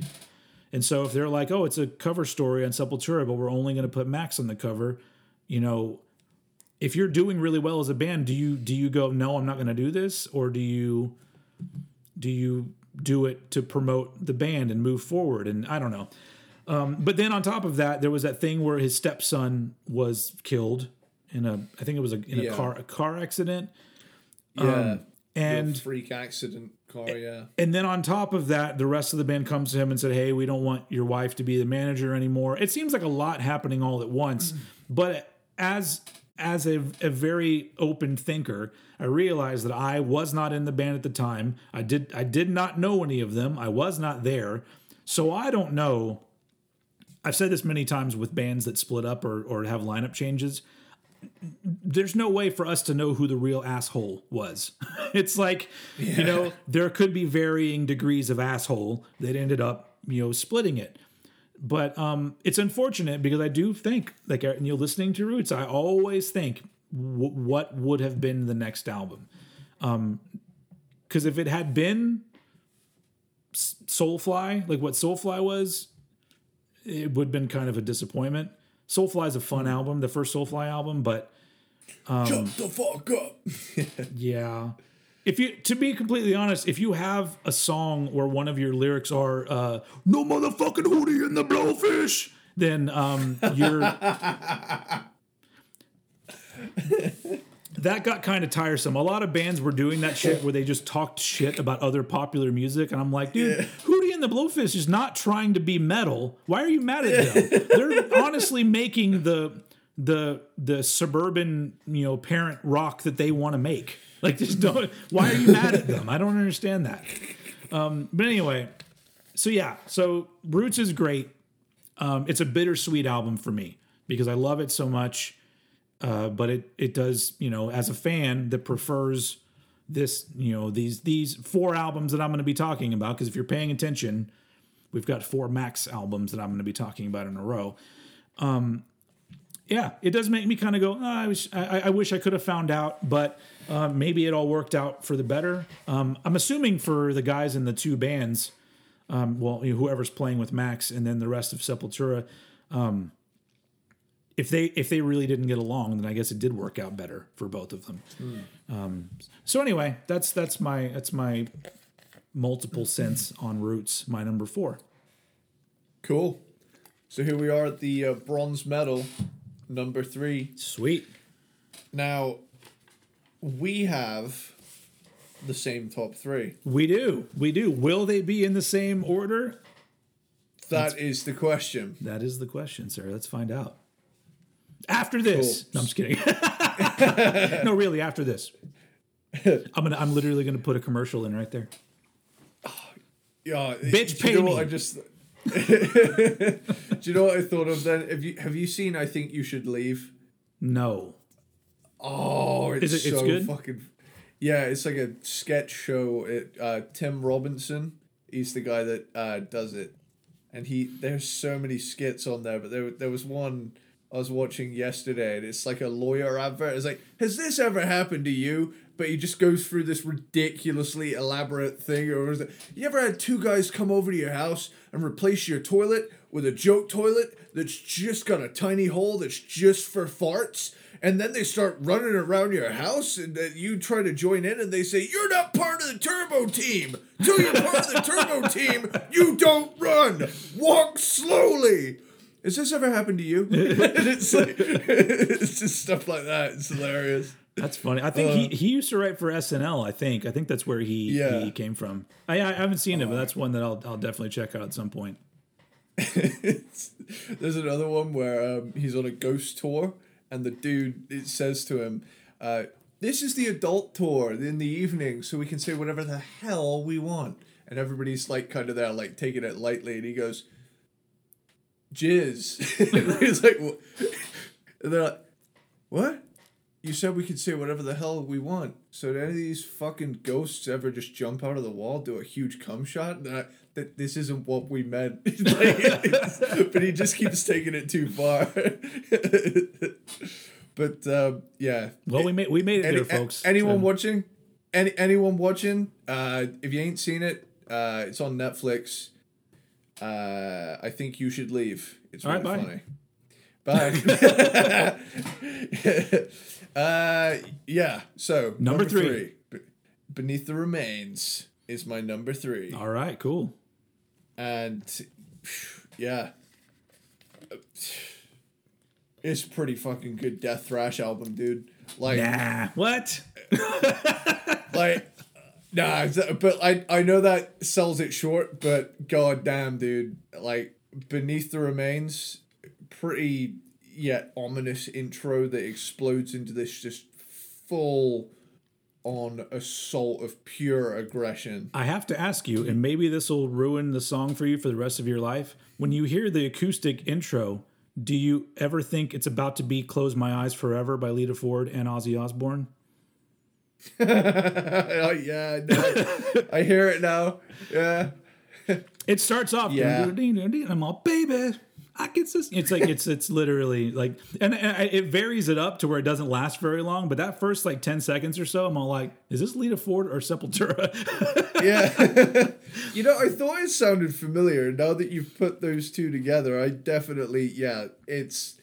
And so if they're like, oh, it's a cover story on Sepultura, but we're only going to put Max on the cover, you know, if you're doing really well as a band, do you do you go, no, I'm not going to do this, or do you do you do it to promote the band and move forward? And I don't know. Um, but then on top of that, there was that thing where his stepson was killed in a, I think it was a, in a car a car accident. yeah. um, and Real freak accident car, yeah. and then on top of that, the rest of the band comes to him and said, "Hey, we don't want your wife to be the manager anymore." It seems like a lot happening all at once, but as as a, a very open thinker, I realized that I was not in the band at the time. I did I did not know any of them. I was not there, so I don't know. I've said this many times with bands that split up or or have lineup changes there's no way for us to know who the real asshole was. it's like, you know, there could be varying degrees of asshole that ended up, you know, splitting it. But um, it's unfortunate because I do think, like, uh, you know, listening to Roots, I always think w- what would have been the next album. Because if it had been Soulfly, like what Soulfly was, it would have been kind of a disappointment. Soulfly is a fun album, the first Soulfly album, but Shut the fuck up. yeah. If you, to be completely honest, if you have a song where one of your lyrics are uh, "No motherfucking hootie in the blowfish," then um, you're that got kind of tiresome. A lot of bands were doing that shit where they just talked shit about other popular music, and I'm like, dude, Hootie and the Blowfish is not trying to be metal. Why are you mad at them? They're honestly making the the the suburban you know parent rock that they want to make. Like, just don't. Why are you mad at them? I don't understand that. Um, but anyway, so yeah, so Roots is great. Um, it's a bittersweet album for me because I love it so much. Uh, but it it does you know as a fan that prefers this you know these these four albums that I'm going to be talking about because if you're paying attention, we've got four Max albums that I'm going to be talking about in a row. Um, yeah, it does make me kind of go. "Oh, I wish I, I wish I could have found out, but uh, maybe it all worked out for the better. Um, I'm assuming for the guys in the two bands, um, well, you know, whoever's playing with Max, and then the rest of Sepultura. Um, if they if they really didn't get along, then I guess it did work out better for both of them. Um, so anyway, that's that's my that's my multiple cents on Roots. My number four. Cool. So here we are at the uh, bronze medal, number three. Sweet. Now, we have the same top three. We do. We do. Will they be in the same order? That is the question. That is the question, sir. Let's find out. After this. Cool. No, I'm just kidding. no, really, after this. I'm gonna I'm literally gonna put a commercial in right there. Yeah, Bitch, do you pay know me. I just. do you know what I thought of then? Have you have you seen? I think you should leave. No. Oh, it's Is it- it's so good? fucking. Yeah, it's like a sketch show. It uh, Tim Robinson. He's the guy that uh, does it. and he there's so many skits on there, but there there was one I was watching yesterday, and it's like a lawyer advert. It's like, has this ever happened to you? But he just goes through this ridiculously elaborate thing. Or is it, you ever had two guys come over to your house and replace your toilet with a joke toilet that's just got a tiny hole that's just for farts? And then they start running around your house, and then you try to join in, and they say, You're not part of the turbo team. Till you're part of the turbo team, you don't run. Walk slowly. Has this ever happened to you? it's like it's just stuff like that. It's hilarious. That's funny. I think he, he used to write for SNL. I think I think that's where he Yeah. he came from. I, I haven't seen it, but that's one that I'll I'll definitely check out at some point. There's another one where um, he's on a ghost tour, and the dude it says to him, uh, "This is the adult tour in the evening, so we can say whatever the hell we want." And everybody's like, kind of there, like taking it lightly, and he goes, "Jizz." he's like, "What?" And they're like, "What?" You said we could say whatever the hell we want. So did any of these fucking ghosts ever just jump out of the wall, do a huge cum shot? That that this isn't what we meant. Like, but he just keeps taking it too far. but um, yeah. Well, we made we made it Any- there, folks. a- anyone watching? Any anyone watching? Uh, if you ain't seen it, uh, it's on Netflix. Uh, I think you should leave. It's All really right, funny. Bye. Uh, yeah. So Number three. Be- Beneath the Remains is my number three, All right, cool. and yeah, it's a pretty fucking good death thrash album, dude. Like, Nah, what? like nah but i i know that sells it short but god damn dude like beneath the remains pretty yet ominous intro that explodes into this just full on assault of pure aggression I have to ask you, and maybe this will ruin the song for you for the rest of your life. When you hear the acoustic intro, do you ever think it's about to be "Close My Eyes Forever" by Lita Ford and Ozzy Osbourne? oh yeah no, i hear it now yeah It starts off, Yeah. and I'm all, baby, I get this. It's like it's it's literally like, and, and I- it varies it up to where it doesn't last very long. But that first like ten seconds or so, I'm all like, is this Lita Ford or Sepultura? yeah you know i thought it sounded familiar now that you've put those two together i definitely yeah it's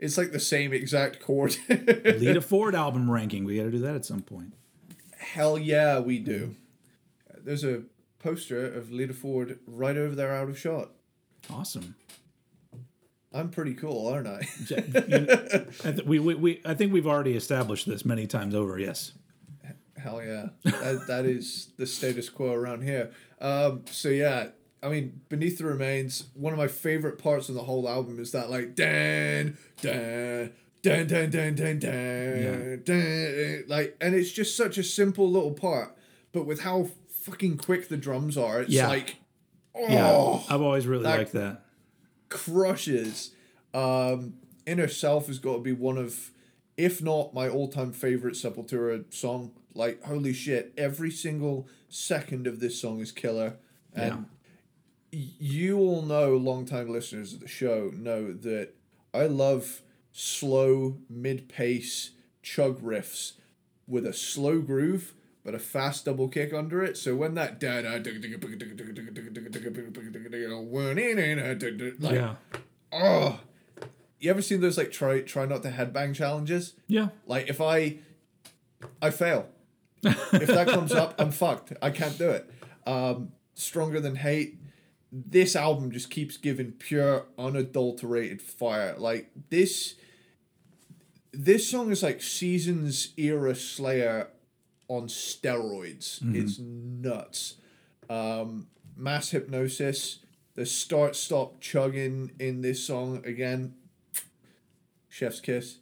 it's like the same exact chord Lita Ford album ranking. We got to do that at some point. Hell yeah, we do. There's a poster of Lita Ford right over there out of shot. Awesome. I'm pretty cool, aren't I? I th- we, we, we, I think we've already established this many times over. Yes. Hell yeah. That, that is the status quo around here. Um, so yeah, I mean, Beneath the Remains, one of my favorite parts of the whole album is that like dan dan dan dan dan dan dan, dan like and it's just such a simple little part, but with how fucking quick the drums are, it's Yeah. like oh Yeah. I've always really that- liked that. Crushes. Um, Inner Self has got to be one of, if not my all time favorite Sepultura song. Like, holy shit, every single second of this song is killer. And y- you all know, longtime listeners of the show, know that I love slow, mid pace chug riffs with a slow groove. But a fast double kick under it. So when that like yeah. oh. You ever seen those like try try not to headbang challenges? Yeah. like if i i fail. If that comes up i'm fucked. I can't do it. Um stronger than hate this album just keeps giving pure unadulterated fire. Like this this song is like seasons era slayer on steroids. It's nuts. Um mass hypnosis the start stop chugging in this song again chef's kiss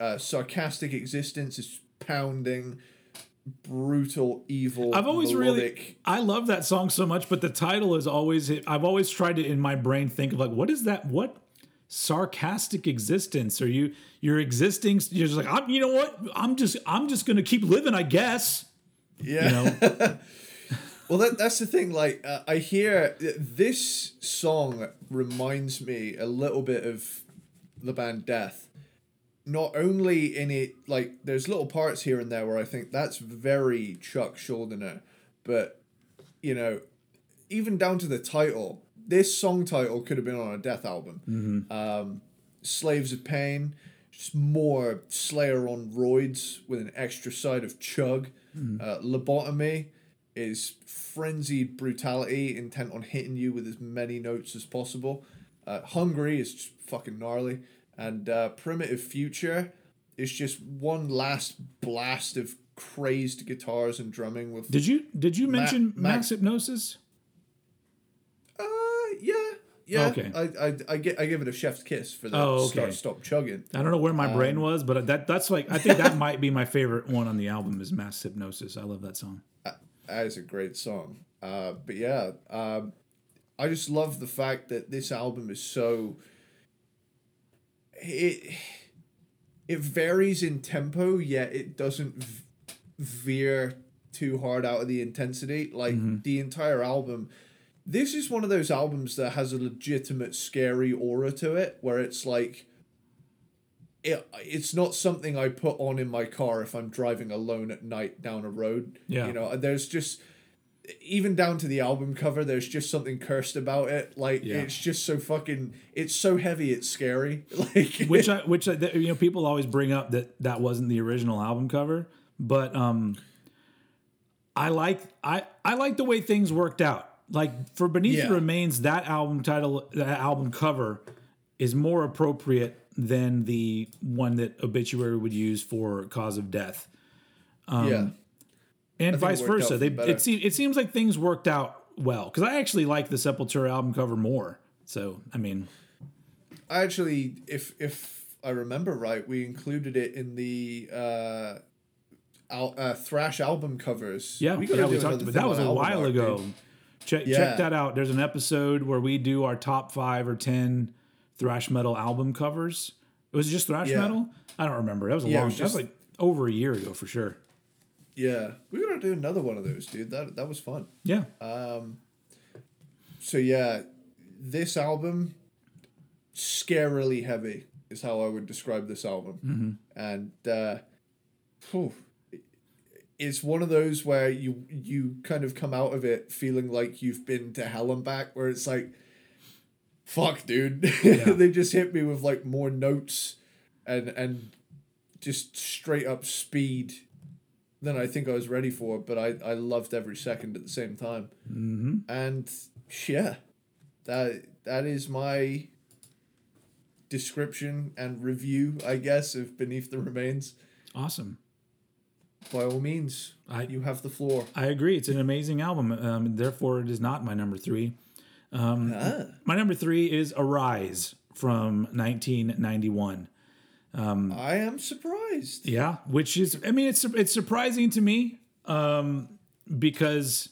uh sarcastic existence is pounding brutal evil I've always melodic. really, I love that song so much, but the title is always, I've always tried to in my brain think of like, what is that? What sarcastic existence? Are you, you're existing? You're just like, I'm, you know what? I'm just, I'm just going to keep living, I guess. yeah You know? well that, that's the thing. Like, uh, I hear this song reminds me a little bit of the band Death. Not only in it, like, there's little parts here and there where I think that's very Chuck Schuldiner, but, you know, even down to the title, this song title could have been on a Death album. Um, Slaves of Pain, just more Slayer on roids with an extra side of chug. Uh, Lobotomy is frenzied brutality, intent on hitting you with as many notes as possible. Uh, Hungry is just fucking gnarly, and uh, Primitive Future is just one last blast of crazed guitars and drumming with. Did you did you mention Ma- Mass Hypnosis? Uh, yeah, yeah. Okay. I, I, I get I give it a chef's kiss for that. Oh, okay. start stop chugging. I don't know where my Um, brain was, but that that's like I think that might be my favorite one on the album is Mass Hypnosis. I love that song. That is a great song. Uh, but yeah, um, I just love the fact that this album is so. It it varies in tempo, yet it doesn't veer too hard out of the intensity. Like the entire album, this is one of those albums that has a legitimate scary aura to it, where it's like. It, it's not something I put on in my car if I'm driving alone at night down a road. Yeah. You know, there's just even down to the album cover, there's just something cursed about it. Like Yeah. it's just so fucking it's so heavy it's scary. Like Which I which I, you know people always bring up that that wasn't the original album cover, but um I like I I like the way things worked out. Like for Beneath Yeah. the Remains, that album title, that album cover is more appropriate than the one that Obituary would use for Cause of Death. yeah. and vice versa. They better. it seems it seems like things worked out well because I actually like the Sepultura album cover more. So I mean, I actually if if I remember right, we included it in the uh al- uh, thrash album covers. yeah, gotta yeah, we talked about that was a while art, ago. dude. Check Yeah. check that out. There's an episode where we do our top five or ten thrash metal album covers. It was just thrash Yeah. metal. I don't remember. That was a Yeah, long. was that was like over a year ago for sure. Yeah. We gotta do another one of those, dude. That that was fun. Yeah, Um. So yeah, this album scarily heavy is how I would describe this album. And uh phew, it's one of those where you you kind of come out of it feeling like you've been to hell and back where it's like fuck dude. they just hit me with like more notes and and just straight up speed than I think I was ready for, but I, I loved every second at the same time. Mm-hmm. And yeah, that that is my description and review, I guess, of Beneath the Remains. awesome. By all means, I- you have the floor. I agree. It's an amazing album. Um, therefore, it is not my number three. Ah. My number three is Arise from 1991. I am surprised. Yeah, which is I mean it's it's surprising to me um because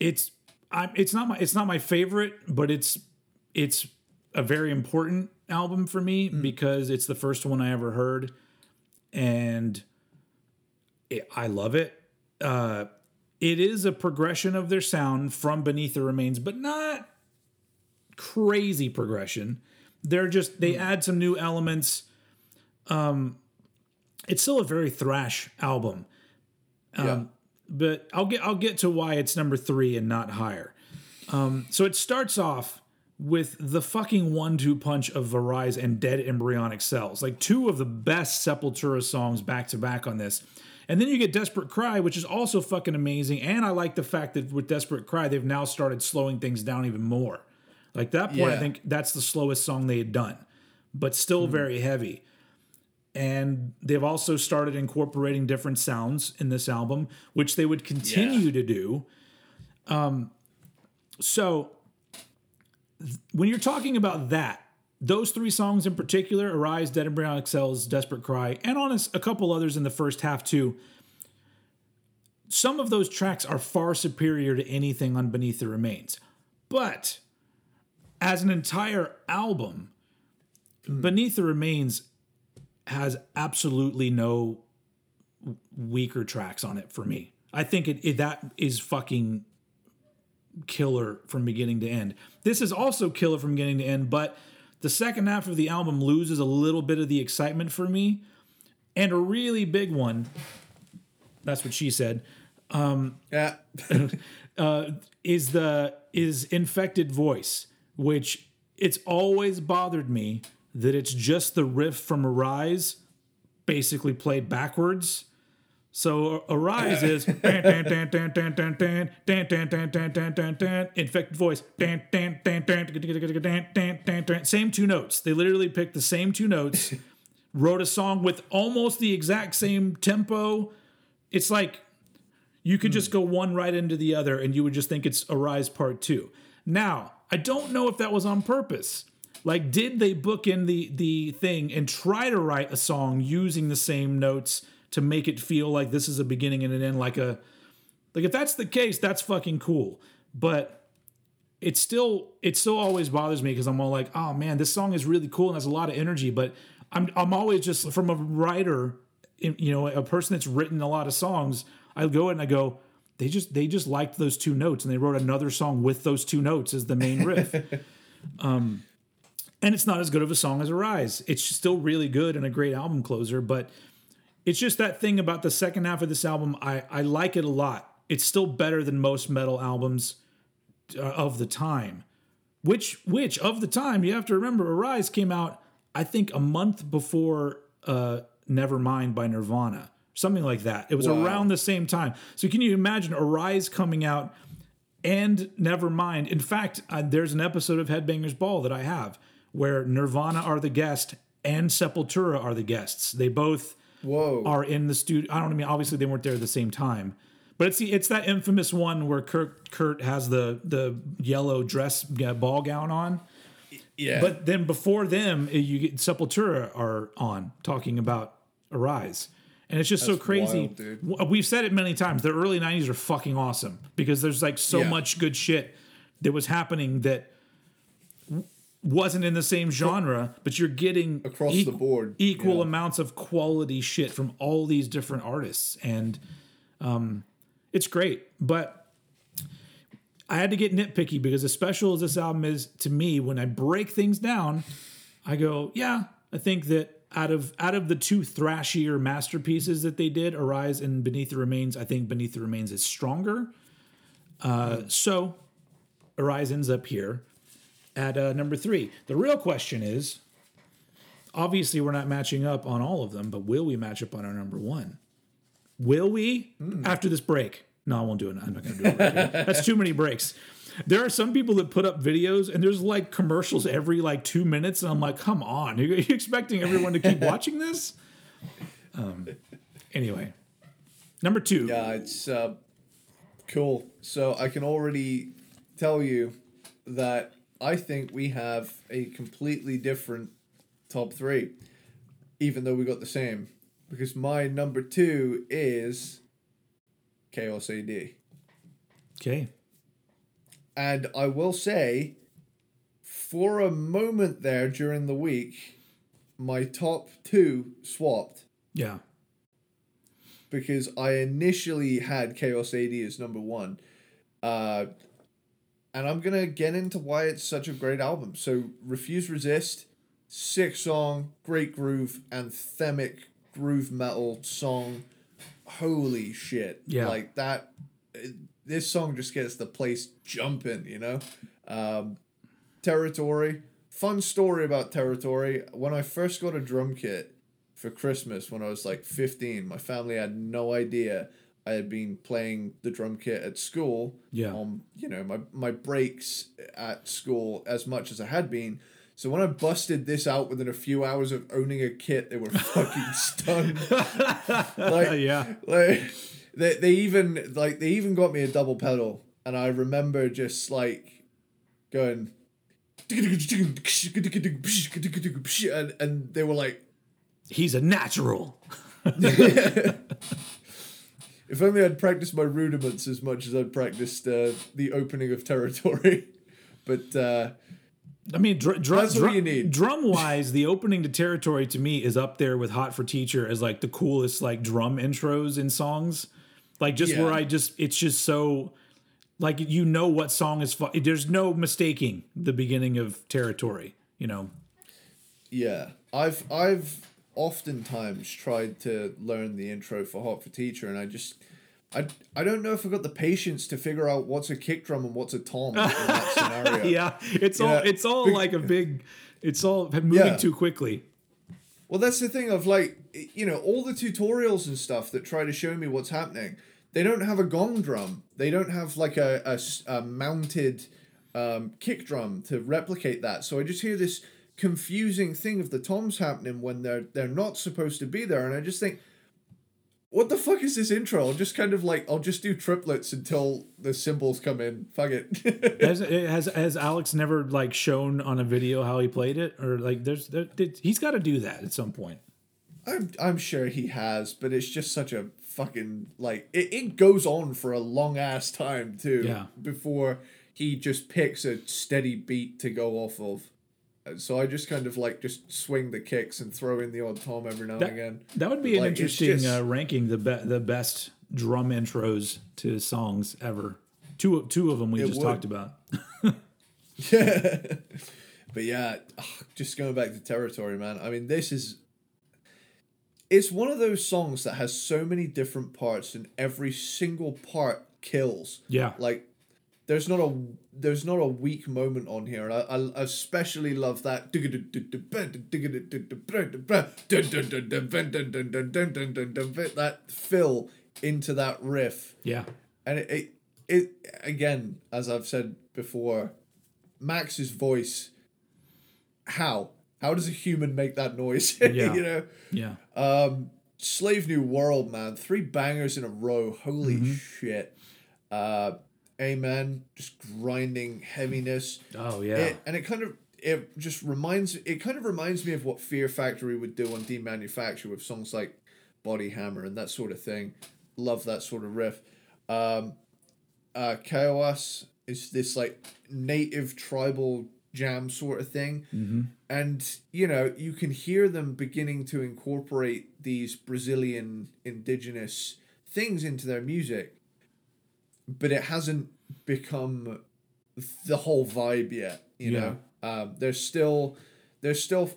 it's I it's not my it's not my favorite, but it's it's a very important album for me because it's the first one I ever heard and it, I love it. Uh it is a progression of their sound from Beneath the Remains, but not crazy progression. They're just they add some new elements Um, it's still a very thrash album. yeah. But I'll get I'll get to why it's number three and not higher. Um, so it starts off with the fucking one-two punch of Arise and Dead Embryonic Cells, like two of the best Sepultura songs back to back on this. And then you get Desperate Cry, which is also fucking amazing. And I like the fact that with Desperate Cry, they've now started slowing things down even more. Like that point, I think that's the slowest song they had done, but still very heavy and they've also started incorporating different sounds in this album, which they would continue to do. Um, so th- when you're talking about that, those three songs in particular, Arise, Dead and Embryonic Cells, Desperate Cry, and on a couple others in the first half too, some of those tracks are far superior to anything on Beneath the Remains. But as an entire album, hmm. Beneath the Remains has absolutely no weaker tracks on it for me. I think it, it that is fucking killer from beginning to end. This is also killer from beginning to end, but the second half of the album loses a little bit of the excitement for me. And a really big one, that's what she said, um, Yeah. Uh, is the is infected voice, which it's always bothered me that it's just the riff from Arise basically played backwards. So arise is infected voice. Same two notes. They literally picked the same two notes, wrote a song with almost the exact same tempo. It's like you could just go one right into the other and you would just think it's Arise Part 2. Now, I don't know if that was on purpose. Like, did they book in the the thing and try to write a song using the same notes? To make it feel like this is a beginning and an end, like a like if that's the case, that's fucking cool. But it still it still always bothers me because I'm all like, oh man, this song is really cool and has a lot of energy, but I'm I'm always just from a writer, you know, a person that's written a lot of songs, I go and I go, they just they just liked those two notes and they wrote another song with those two notes as the main riff. um and it's not as good of a song as Arise. It's still really good and a great album closer, but it's just that thing about the second half of this album. I, I like it a lot. It's still better than most metal albums uh, of the time. Which which of the time you have to remember, Arise came out I think a month before uh, Nevermind by Nirvana, something like that. It was Wow. around the same time. So can you imagine Arise coming out and Nevermind? In fact, uh, there's an episode of Headbangers Ball that I have where Nirvana are the guest and Sepultura are the guests. They both Whoa. are in the studio. I don't I mean obviously they weren't there at the same time, but it's the it's that infamous one where Kurt Kurt has the the yellow dress uh, ball gown on. yeah. But then before them, uh, you get Sepultura are on talking about Arise. And it's just so crazy. wild, We've said it many times. The early 90s are fucking awesome because there's like so Yeah. much good shit that was happening that wasn't in the same genre, but you're getting Across the board, equal yeah. amounts of quality shit from all these different artists. And um, it's great. But I had to get nitpicky because as special as this album is to me, when I break things down, I go, yeah, I think that out of out of the two thrashier masterpieces that they did, Arise and Beneath the Remains, I think Beneath the Remains is stronger. Uh, so Arise ends up here at uh, number three. The real question is, obviously we're not matching up on all of them, but will we match up on our number one? Will we after this break? No, I won't do it. I'm not going to do it. right. That's too many breaks. There are some people that put up videos and there's like commercials every like two minutes, and I'm like, come on, are you expecting everyone to keep watching this? Um, anyway, number two. Yeah, it's uh, cool. So I can already tell you that I think we have a completely different top three, even though we got the same. Because my number two is Chaos AD. Okay. And I will say, for a moment there during the week, my top two swapped Yeah. because I initially had Chaos AD as number one. Uh, and I'm to get into why it's such a great album. So, Refuse Resist, sick song, great groove, anthemic groove metal song. Holy shit. Yeah. Like that. This song just gets the place jumping, you know? Um, Territory. Fun story about Territory. When I first got a drum kit for Christmas when I was like 15, my family had no idea I had been playing the drum kit at school. Yeah. On, you know, my, my breaks at school as much as I had been. So when I busted this out within a few hours of owning a kit, they were fucking stunned. like, yeah. like they, they even like they even got me a double pedal and i remember just like going and, and they were like He's a natural. if only i'd practiced my rudiments as much as i'd practiced uh, the opening of territory but uh, I mean, dr- drum, That's what drum, you need. drum wise, the opening to Territory to me is up there with Hot for Teacher as like the coolest like drum intros in songs. Like just where I just it's just so like you know what song is fu- there's no mistaking the beginning of territory, you know. Yeah, I've I've oftentimes tried to learn the intro for Hot for Teacher, and I just I I don't know if I've got the patience to figure out what's a kick drum and what's a tom in that scenario. Yeah, it's all it's all like a big it's all moving Yeah. too quickly. Well, that's the thing of like you know all the tutorials and stuff that try to show me what's happening. They don't have a gong drum. They don't have like a a mounted um, kick drum to replicate that. So I just hear this confusing thing of the toms happening when they're they're not supposed to be there, and I just think, what the fuck is this intro? I'll just kind of like I'll just do triplets until the cymbals come in. Fuck it. Has, has has Alex never like shown on a video how he played it or like there's there, he's got to do that at some point. I'm I'm sure he has, but it's just such a fucking like it, it goes on for a long ass time too. Yeah. Before he just picks a steady beat to go off of. So I just kind of like just swing the kicks and throw in the odd tom every now That, and again. that would be an Like, interesting just- uh, ranking the be- the best drum intros to songs ever. Two two of them we just would. talked about. yeah, But yeah, just going back to territory, man. I mean, this is. It's one of those songs that has so many different parts, and every single part kills. Yeah. Like, there's not a there's not a weak moment on here, and I, I especially love that that fill into that riff Yeah. and it, it it again as i've said before max's voice how how does a human make that noise Yeah. you know Yeah. Um, slave new world man three bangers in a row holy Mm-hmm. shit uh amen just grinding heaviness oh yeah. it, and it kind of it just reminds it kind of reminds me of what Fear Factory would do on Demanufacture with songs like Body Hammer and that sort of thing. Love that sort of riff. Um, uh, Kaiowas is this like native tribal jam sort of thing, and you know you can hear them beginning to incorporate these Brazilian indigenous things into their music, but it hasn't become the whole vibe yet. You Yeah. know, um, there's still there's still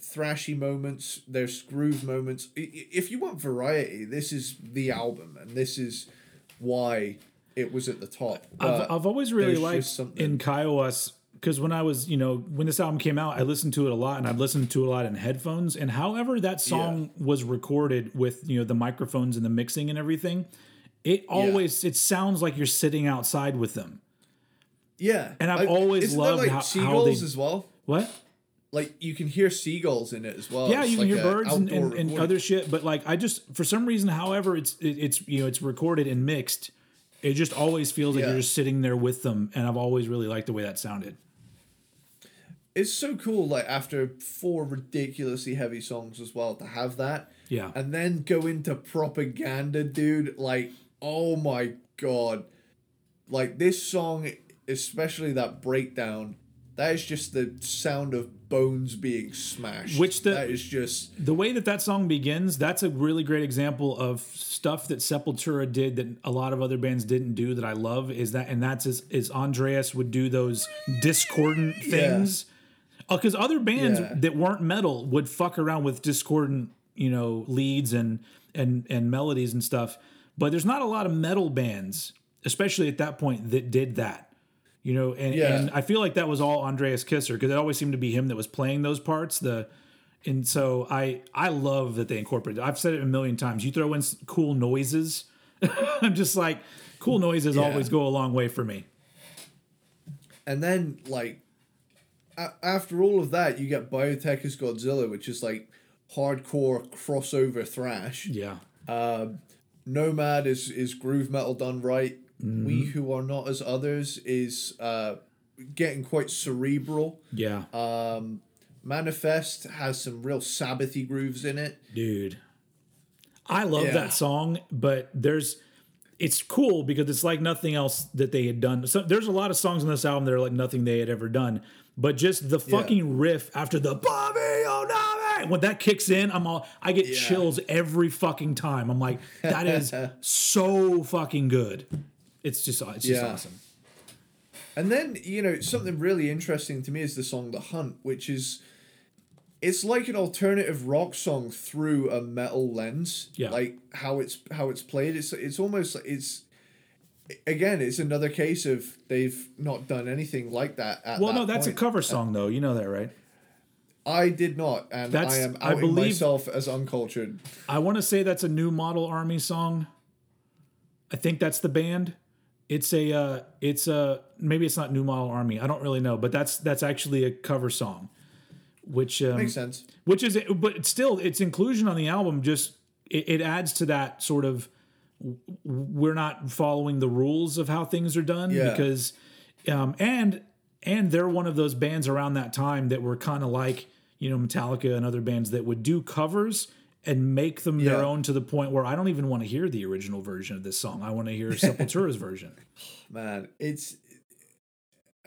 thrashy moments. There's groove moments. I- i- If you want variety, this is the album, and this is why it was at the top. I've, I've always really liked something- in Kaiowas because when I was, you know, when this album came out, I listened to it a lot and I'd listened to it a lot in headphones. And however that song was recorded with, you know, the microphones and the mixing and everything, it always it sounds like you're sitting outside with them. yeah, and I've always isn't loved like how- how seagulls they- as well. What? Like you can hear seagulls in it as well. yeah, It's you can like hear birds and, and, and other shit, but like I just for some reason, however it's it, it's you know it's recorded and mixed, it just always feels like Yeah. you're just sitting there with them, and I've always really liked the way that sounded. it's so cool like after four ridiculously heavy songs as well to have that Yeah. and then go into propaganda dude like oh my god like this song especially that breakdown that is just the sound of bones being smashed Which the- that is just the way that that song begins, that's a really great example of stuff that Sepultura did that a lot of other bands didn't do that I love. Is that and that's is, is Andreas would do those discordant things uh, because other bands Yeah. that weren't metal would fuck around with discordant you know leads and and and melodies and stuff. But there's not a lot of metal bands, especially at that point, that did that. You know, and, Yeah. and I feel like that was all Andreas Kisser because it always seemed to be him that was playing those parts. The and so I I love that they incorporated. I've said it a million times. You throw in cool noises, I'm just like cool noises Yeah. always go a long way for me. and then like a- after all of that you get biotech is godzilla which is like hardcore crossover thrash Yeah, um, Nomad is is groove metal done right. Mm-hmm. We who are not as others is uh, getting quite cerebral. yeah, Um, Manifest has some real Sabbathy grooves in it. dude. I love Yeah. that song, but there's it's cool because it's like nothing else that they had done. So there's a lot of songs on this album that are like nothing they had ever done. But just the fucking riff after the Bobby Onami, when that kicks in, I'm all I get Yeah. chills every fucking time. I'm like, that is so fucking good. It's just it's just Yeah. awesome. And then, you know, something really interesting to me is the song The Hunt, which is it's like an alternative rock song through a metal lens. Yeah. Like how it's how it's played. It's it's almost it's again, it's another case of they've not done anything like that at Well, that no, that's a cover uh, song though. You know that, right? I did not, and That's- I am I outing believe- myself as uncultured. I want to say that's a new model army song. I think that's the band. It's a uh, it's a maybe it's not new model army. I don't really know, but that's that's actually a cover song, which um, Makes sense. which is but still its inclusion on the album just it, it adds to that sort of we're not following the rules of how things are done Yeah. because um and and they're one of those bands around that time that were kind of like you know Metallica and other bands that would do covers and make them their own to the point where I don't even want to hear the original version of this song. I want to hear Sepultura's version. Man, it's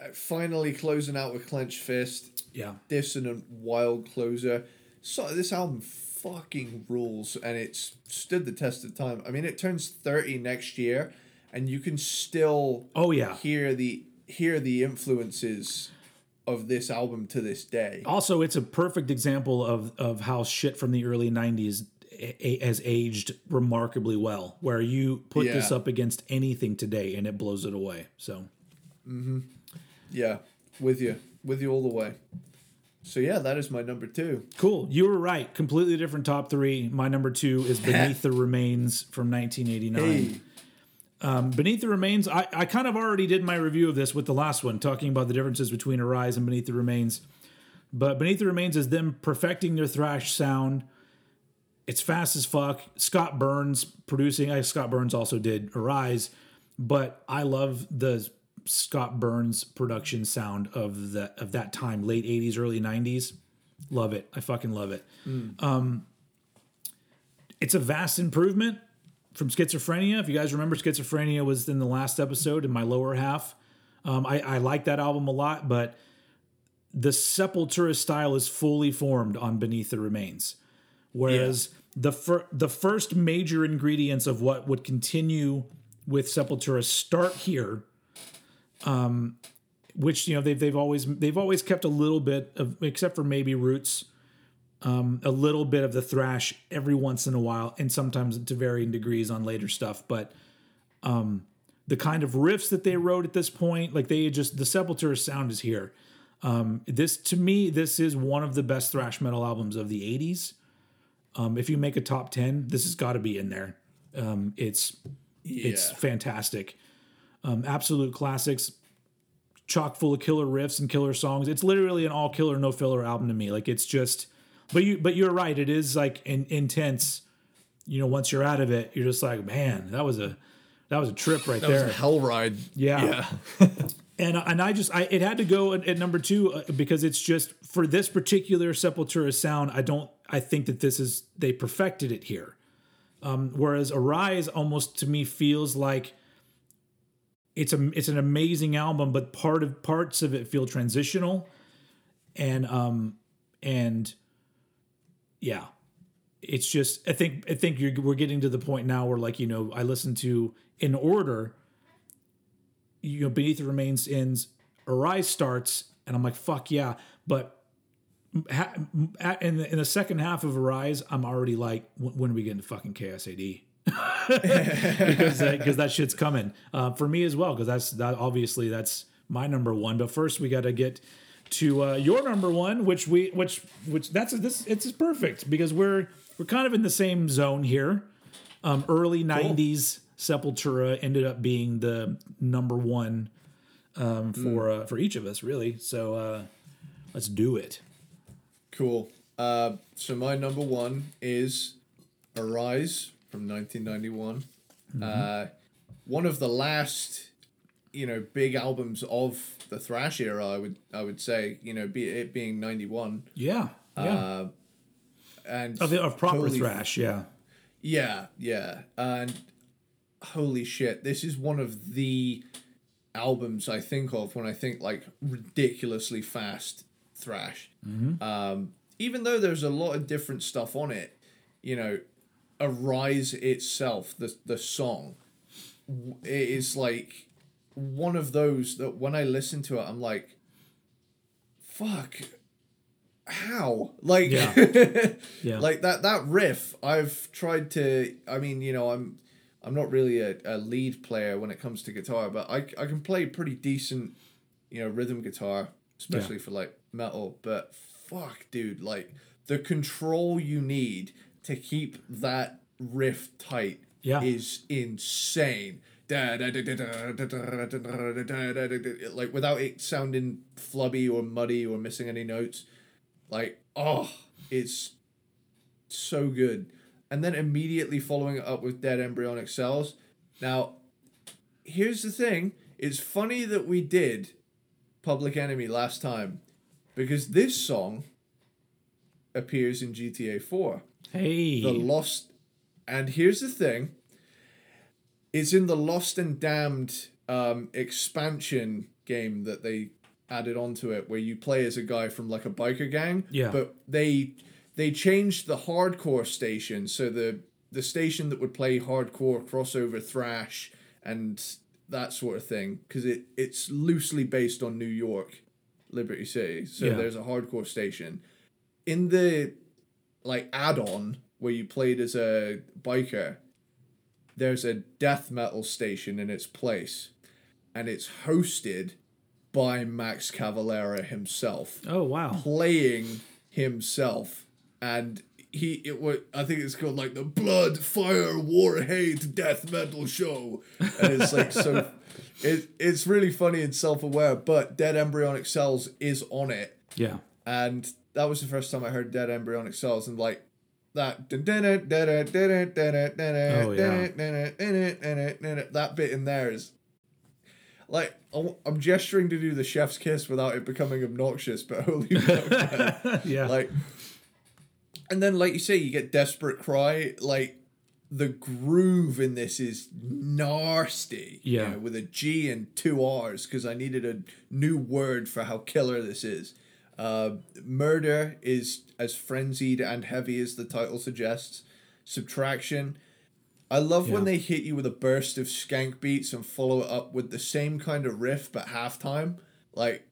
uh, finally closing out with clenched fist. Yeah. dissonant, wild closer. So this album fucking rules, and it's stood the test of time. I mean, it turns thirty next year, and you can still Oh yeah. hear the hear the influences of this album to this day. Also, it's a perfect example of of how shit from the early '90s a- a- has aged remarkably well. Where you put this up against anything today, and it blows it away. So mm-hmm. Yeah, with you, with you all the way. So yeah, that is my number two. cool. You were right. Completely different top three. My number two is Beneath the Remains from 1989. Hey, Um, Beneath the Remains, I, I kind of already did my review of this with the last one, talking about the differences between Arise and Beneath the Remains. But Beneath the Remains is them perfecting their thrash sound. It's fast as fuck. Scott Burns producing. I, Scott Burns also did Arise, but I love the Scott Burns production sound of the of that time, late '80s, early '90s. Love it. I fucking love it. Um, it's a vast improvement from schizophrenia. If you guys remember, schizophrenia was in the last episode in my lower half. Um, I, I like that album a lot, but the Sepultura style is fully formed on Beneath the Remains. Whereas the fir- the first major ingredients of what would continue with Sepultura start here, um, which you know they've they've always they've always kept a little bit of except for maybe Roots, um, a little bit of the thrash every once in a while, and sometimes to varying degrees on later stuff. But um, the kind of riffs that they wrote at this point, like they just the Sepultura sound is here. Um, this to me, this is one of the best thrash metal albums of the '80s. Um, if you make a top ten, this has got to be in there. Um, it's it's fantastic. Um, absolute classics, chock full of killer riffs and killer songs. It's literally an all killer no filler album to me. Like it's just, but you but you're right. It is like in, intense. You know, once you're out of it, you're just like, man, that was a that was a trip right that there. was a hell ride. Yeah. and and I just I it had to go at, at number two uh, because it's just for this particular Sepultura sound. I don't I think that this is they perfected it here. Um, whereas Arise almost to me feels like it's a it's an amazing album, but part of parts of it feel transitional, and um and yeah, it's just I think I think you're, we're getting to the point now where like you know I listen to in order you know, Beneath the Remains ends, Arise starts, and I'm like, fuck yeah. But ha- in, the, in the second half of Arise, I'm already like, when, are we getting to fucking Chaos AD? because because that shit's coming uh, for me as well. Because that's that obviously that's my number one. But first, we got to get to uh, your number one, which we which which that's this it's perfect because we're we're kind of in the same zone here. Um, early '90s Sepultura ended up being the number one um, for uh, for each of us, really. So uh, let's do it. Cool. Uh, so my number one is Arise from 1991. Uh, one of the last, you know, big albums of the thrash era. I would I would say, you know, be it being 91. Yeah, yeah. Uh, and of, the, of proper holy thrash, yeah. Yeah, yeah. And holy shit, this is one of the albums I think of when I think like ridiculously fast thrash. Um, even though there's a lot of different stuff on it, you know, Arise itself, the the song, it is like one of those that when I listen to it, I'm like, fuck, how? Like, Yeah. Yeah. like that that riff. I've tried to. I mean, you know, I'm I'm not really a, a lead player when it comes to guitar, but I I can play pretty decent, you know, rhythm guitar, especially for like metal. But fuck, dude, like the control you need to keep that riff tight Yeah. is insane like without it sounding flubby or muddy or missing any notes. Like, oh, it's so good. And then immediately following it up with Dead Embryonic Cells. Now, here's the thing it's funny that we did Public Enemy last time because this song appears in GTA 4. Hey. The Lost. And here's the thing it's in the lost and damned um expansion game that they added onto it where you play as a guy from like a biker gang Yeah. but they they changed the hardcore station so the the station that would play hardcore crossover thrash and that sort of thing because it it's loosely based on new york liberty city so Yeah. there's a hardcore station in the like add-on where you played as a biker there's a death metal station in its place and it's hosted by max cavalera himself oh wow. playing himself and he it was i think it's called like the blood fire war hate death metal show and it's like so it, it's really funny and self-aware but dead embryonic cells is on it Yeah. and that was the first time I heard Dead Embryonic Cells, and like that that bit in there is like I'm- gesturing to do the chef's kiss without it becoming obnoxious, but holy. Yeah. like and then like you say you get desperate cry like the groove in this is nasty you Yeah. know, with a g and two r's because i needed a new word for how killer this is uh, murder is as frenzied and heavy as the title suggests subtraction I love when they hit you with a burst of skank beats and follow it up with the same kind of riff but halftime. Like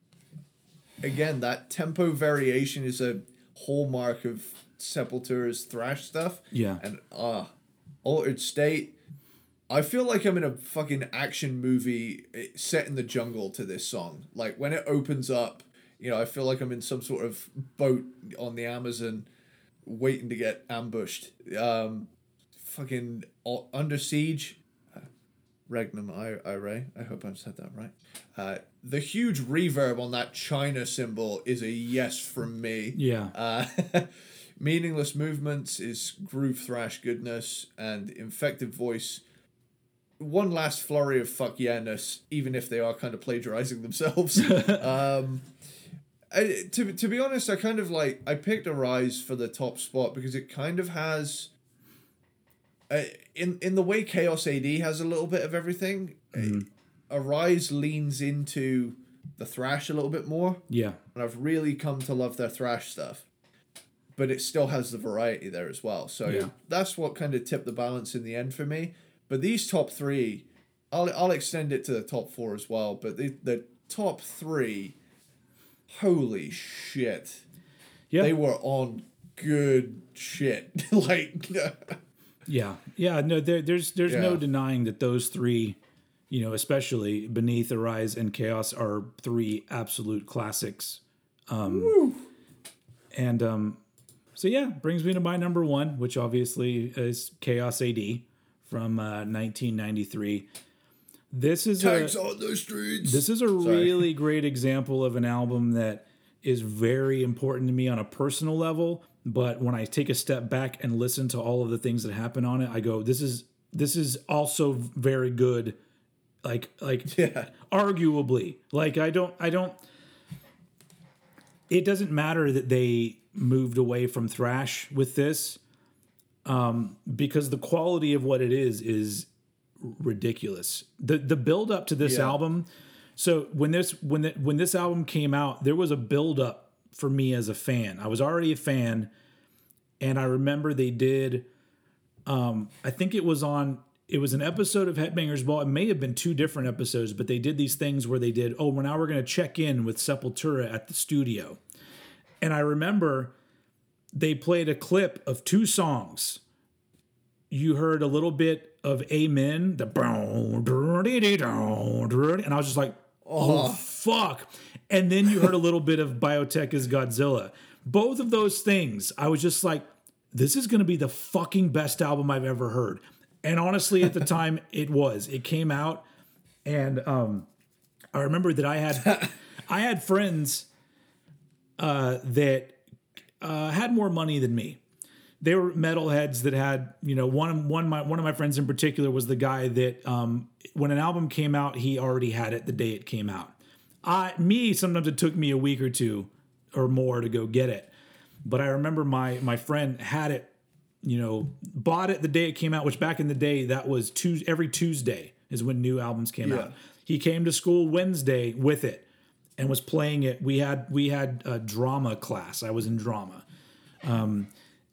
again, that tempo variation is a hallmark of Sepultura's thrash stuff. Yeah. And ah, Altered State. I feel like I'm in a fucking action movie eh, set in the jungle to this song. Like when it opens up, you know, I feel like I'm in some sort of boat on the Amazon waiting to get ambushed. Um, fucking Under Siege. Uh, Regnum I- Ire. I hope I've said that right. Uh, the huge reverb on that China symbol is a yes from me. Yeah. Uh, meaningless movements is groove thrash goodness and infected voice. One last flurry of fuck yeah-ness, even if they are kind of plagiarizing themselves. um, I, to to be honest, I kind of like I picked Arise for the top spot because it kind of has. Uh, in in the way Chaos AD has a little bit of everything, uh, Arise leans into the thrash a little bit more Yeah. and I've really come to love their thrash stuff. But it still has the variety there as well. So Yeah. that's what kind of tipped the balance in the end for me. But these top three, I'll I'll extend it to the top four as well. But the the top three, holy shit, Yeah. they were on good shit. like Yeah, yeah. No, there, there's there's no denying that those three, you know, especially Beneath, Arise, and Chaos, are three absolute classics. Um, and um, so yeah, brings me to my number one, which obviously is Chaos AD from uh, 1993. This is a, on the streets. this is a really great example of an album that is very important to me on a personal level. But when I take a step back and listen to all of the things that happen on it, I go, "This is this is also very good." Like like yeah. arguably, like I don't I don't. It doesn't matter that they moved away from thrash with this, um, because the quality of what it is is ridiculous. The the build up to this Yeah. album. So when this when the, when this album came out, there was a build up for me as a fan. I was already a fan, and I remember they did. Um, I think it was on. It was an episode of Headbangers Ball. It may have been two different episodes, but they did these things where they did. Oh, well, now we're going to check in with Sepultura at the studio, and I remember they played a clip of two songs. You heard a little bit of Amen, the and I was just like, oh, fuck. And then you heard a little bit of Biotech is Godzilla. Both of those things, I was just like, this is going to be the fucking best album I've ever heard. And honestly, at the time, it was. It came out, and um, I remember that I had I had friends uh, that uh, had more money than me. They were metalheads that had, you know, one one my one of my friends in particular was the guy that um, when an album came out, he already had it the day it came out. I me sometimes it took me a week or two or more to go get it, but I remember my my friend had it, you know, bought it the day it came out. Which back in the day that was Tuesday, every Tuesday is when new albums came Yeah. out. He came to school Wednesday with it and was playing it. We had we had a drama class. I was in drama, um,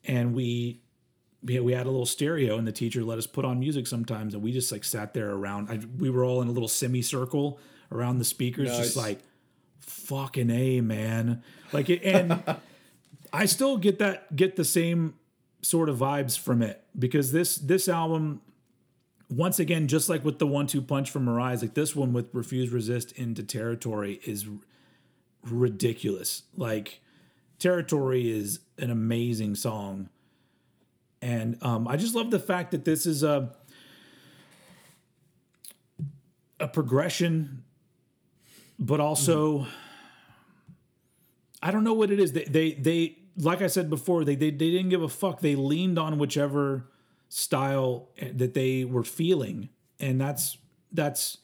and we we we had a little stereo, and the teacher let us put on music sometimes, and we just like sat there around. I, we were all in a little semicircle around the speakers, just like fucking a man. Like it, and I still get that get the same sort of vibes from it because this this album once again, just like with the one two punch from Arise, like this one with Refuse Resist into Territory is r- ridiculous. Like Territory is an amazing song. And um, I just love the fact that this is a a progression, but also I don't know what it is. They they they like I said before, they they, they didn't give a fuck. They leaned on whichever style that they were feeling. And that's that's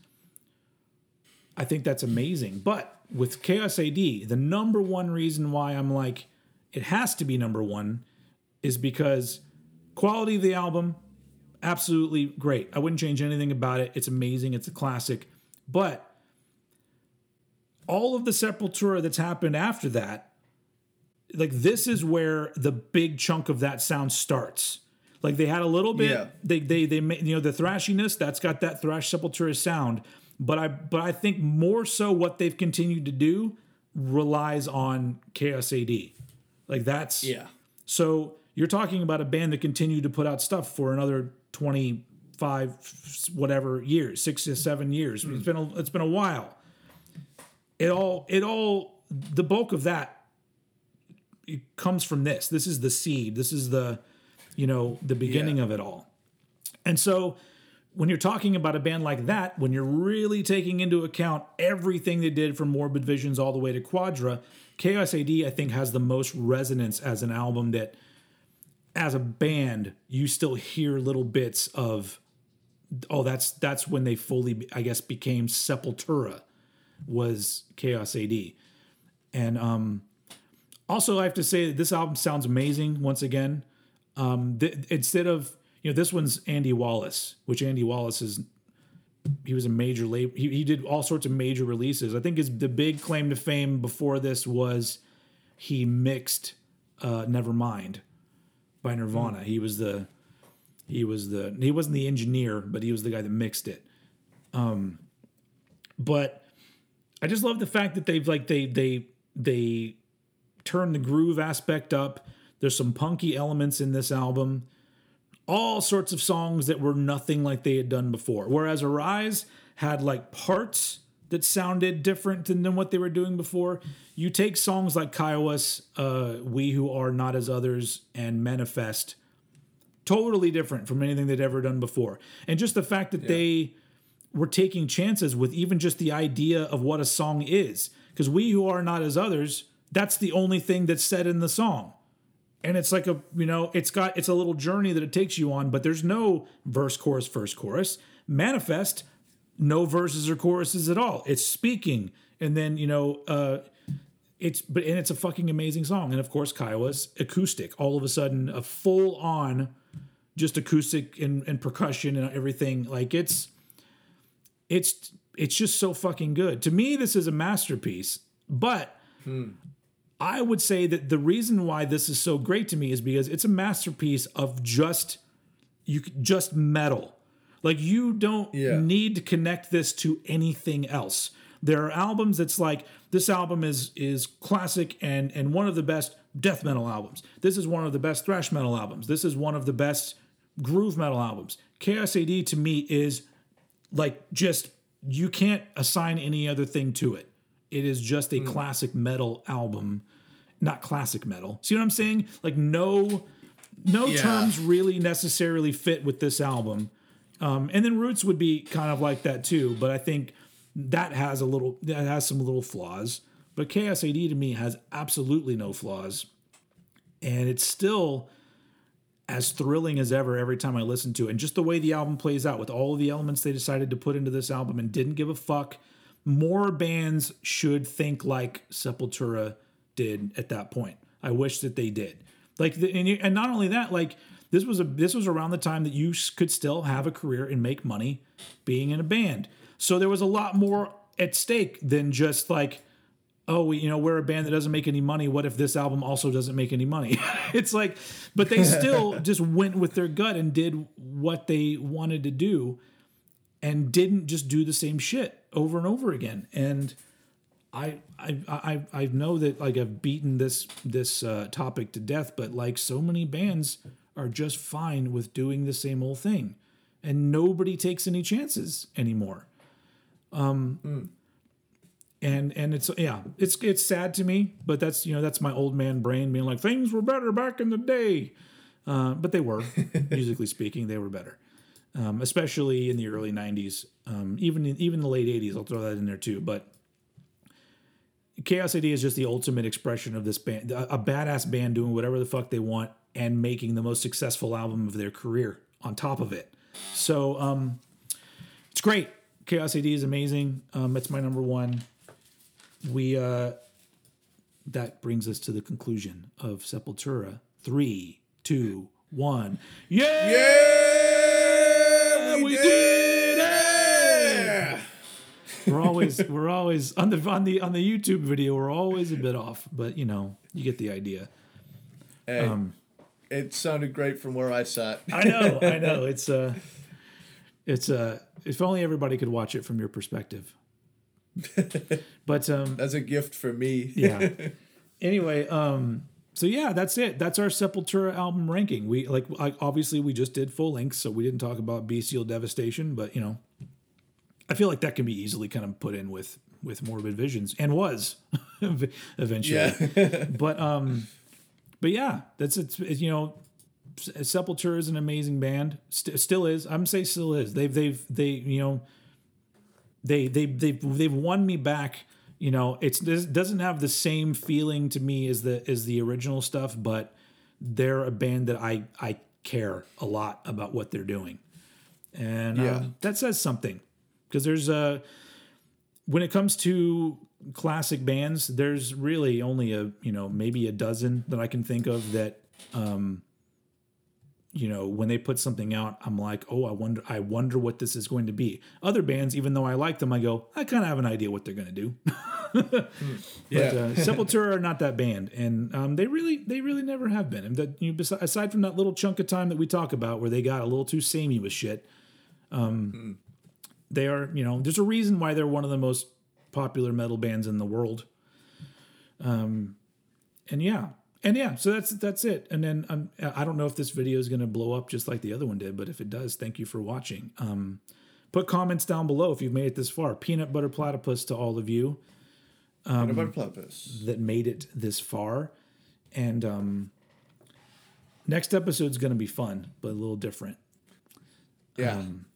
I think that's amazing. But with Chaos AD, the number one reason why I'm like, it has to be number one is because quality of the album, absolutely great. I wouldn't change anything about it. It's amazing. It's a classic. But all of the Sepultura that's happened after that, like this is where the big chunk of that sound starts. Like they had a little bit, Yeah. they they they you know the thrashiness that's got that thrash Sepultura sound, but I but I think more so what they've continued to do relies on Chaos AD. Like that's Yeah. so you're talking about a band that continued to put out stuff for another 25 whatever years, 6 to 7 years. It's been a, it's been a while. It all it all the bulk of that it comes from this. This is the seed. This is the you know, the beginning Yeah. of it all. And so when you're talking about a band like that, when you're really taking into account everything they did from Morbid Visions all the way to Quadra, Chaos AD I think has the most resonance as an album that as a band you still hear little bits of oh that's that's when they fully I guess became Sepultura was Chaos AD. And um also I have to say that this album sounds amazing once again. Um th- instead of you know this one's Andy Wallace, which Andy Wallace is he was a major label. He, he did all sorts of major releases. I think his the big claim to fame before this was he mixed uh, Nevermind by Nirvana. He was the he was the he wasn't the engineer, but he was the guy that mixed it. Um, but I just love the fact that they've like they they they turn the groove aspect up. There's some punky elements in this album all sorts of songs that were nothing like they had done before. Whereas Arise had like parts that sounded different than, than what they were doing before. You take songs like Kaiowas, uh, We Who Are Not As Others, and Manifest, totally different from anything they'd ever done before. And just the fact that they were taking chances with even just the idea of what a song is. Because We Who Are Not As Others, that's the only thing that's said in the song and it's like a you know it's got it's a little journey that it takes you on but there's no verse chorus verse chorus. Manifest no verses or choruses at all. It's speaking. And then you know uh it's but and it's a fucking amazing song. And of course Kaiowas acoustic. All of a sudden a full on just acoustic and, and percussion and everything. Like it's it's it's just so fucking good. To me this is a masterpiece but I would say that the reason why this is so great to me is because it's a masterpiece of just you just metal. Like you don't Yeah. need to connect this to anything else. There are albums that's like this album is is classic and and one of the best death metal albums. This is one of the best thrash metal albums. This is one of the best groove metal albums. Chaos AD to me is like just you can't assign any other thing to it. It is just a classic metal album, not classic metal. See what I'm saying? Like no no Yeah. terms really necessarily fit with this album. Um, and then Roots would be kind of like that too, but I think that has a little that has some little flaws. But Chaos AD to me has absolutely no flaws. And it's still as thrilling as ever every time I listen to it. And just the way the album plays out with all of the elements they decided to put into this album and didn't give a fuck. More bands should think like Sepultura did at that point. I wish that they did. Like, the, and, you- and not only that, like this was a this was around the time that you could still have a career and make money being in a band. So there was a lot more at stake than just like oh, we, you know, we're a band that doesn't make any money. What if this album also doesn't make any money? it's like, but they still just went with their gut and did what they wanted to do and didn't just do the same shit over and over again. And I, I, I, I know that like I've beaten this, this uh, topic to death, but like so many bands are just fine with doing the same old thing. And nobody takes any chances anymore. Um, and and it's yeah it's it's sad to me but that's you know that's my old man brain being like things were better back in the day. Uh, but they were musically speaking they were better um, especially in the early 90s um, even in, even the late 80s i'll throw that in there too but chaos ad is just the ultimate expression of this band a, badass band doing whatever the fuck they want and making the most successful album of their career on top of it. So um it's great. Chaos ad is amazing. Um it's my number one. We uh that brings us to the conclusion of sepultura. Three two one. Yeah, Yeah, we did it we're always we're always on the on the on the youtube video we're always a bit off but you know you get the idea Hey, it sounded great from where I sat. i know i know it's uh it's uh if only everybody could watch it from your perspective but um That's a gift for me. yeah. anyway, um, so yeah, that's it. That's our Sepultura album ranking. We like, like obviously we just did full length, so we didn't talk about Bestial Devastation, but you know, I feel like that can be easily kind of put in with with Morbid Visions and was eventually. Yeah. but um, but yeah, that's it's, it's you know. Sepultura is an amazing band. St- still is. I'm say still is. They've they've they you know they they they've they've won me back. You know, it's this doesn't have the same feeling to me as the as the original stuff, but they're a band that I I care a lot about what they're doing, and Yeah. um, that says something because there's a when it comes to classic bands, there's really only a you know maybe a dozen that I can think of that um, you know when they put something out i'm like oh i wonder i wonder what this is going to be. Other bands even though i like them i go i kind of have an idea what they're going to do. But Yeah. uh, sepultura are not that band and um, they really they really never have been. And that you know, aside from that little chunk of time that we talk about where they got a little too samey with shit um, they are you know there's a reason why they're one of the most popular metal bands in the world. Um, and yeah and yeah so that's that's it. And then um, i don't know if this video is going to blow up just like the other one did but if it does thank you for watching. Um, put comments down below if you've made it this far. Peanut butter platypus to all of you What about platypus? that made it this far. And um, next episode's going to be fun but a little different. Yeah. Um,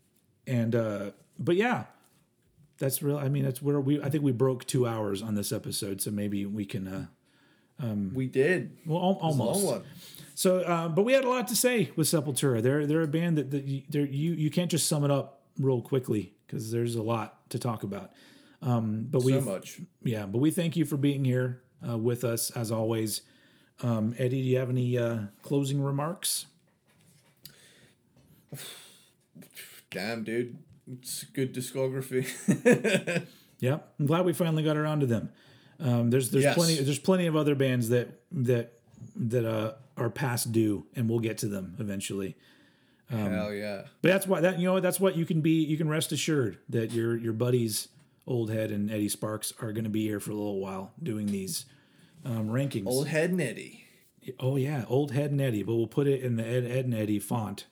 and uh but yeah that's real i mean that's where we i think we broke two hours on this episode so maybe we can uh we did. well al- almost so uh but we had a lot to say with sepultura they're they're a band that, that you, you you can't just sum it up real quickly because there's a lot to talk about um but we So much. yeah but we thank you for being here uh, with us as always um eddie do you have any uh closing remarks Damn, dude. It's good discography. Yeah, I'm glad we finally got around to them. Um, there's there's Yes. plenty there's plenty of other bands that that that uh, are past due, and we'll get to them eventually. Um, Hell yeah. But that's why that you know that's what you can be. You can rest assured that your your buddies Old Head and Eddie Sparks are going to be here for a little while doing these um, rankings. Old head and Eddie. oh yeah, Old Head and Eddie, but we'll put it in the Ed, Ed and Eddie font.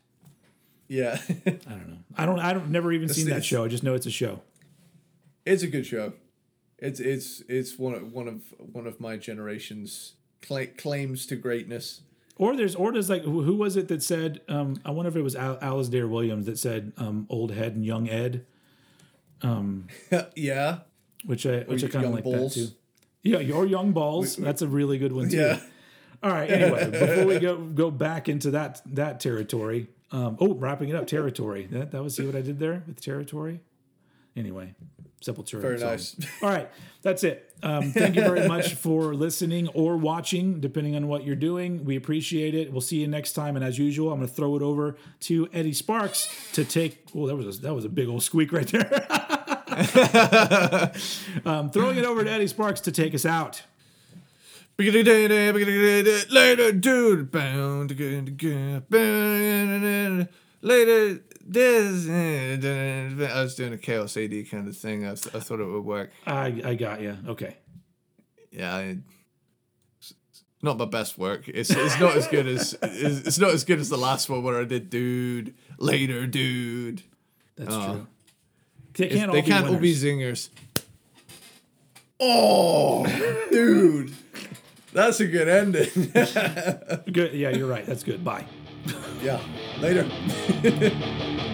Yeah. I don't know. I don't. I don't. Never even seen that show. I just know it's a show. it's a good show. It's it's it's one of one of one of my generation's cla- claims to greatness. Or there's or there's like who, who was it that said? Um, I wonder if it was Al- Alasdair Williams that said um, Old Head and Young Ed, Um, yeah. which I which I kind of like Balls. that too. Yeah, your Young Balls. That's a really good one too. Yeah. All right. Anyway, before we go go back into that that territory, um, oh, wrapping it up, territory. That that was see what I did there with territory. Anyway, Sepultura. Very song. nice. All right, that's it. Um, thank you very much for listening or watching, depending on what you're doing. We appreciate it. We'll see you next time. And as usual, I'm going to throw it over to Eddie Sparks to take. Oh, that was a, that was a big old squeak right there. um, throwing it over to Eddie Sparks to take us out. Later, dude. Later, this. Eh, I was doing a Chaos AD kind of thing. I, th- I thought it would work. I I got you. Okay. Yeah, I, not my best work. It's it's not as good as it's, it's not as good as the last one where I did dude later, dude. That's Oh. true. They can't they all be can't all be zingers. Oh, dude. That's a good ending. Good. Yeah, you're right. That's good. Bye. Yeah. Later.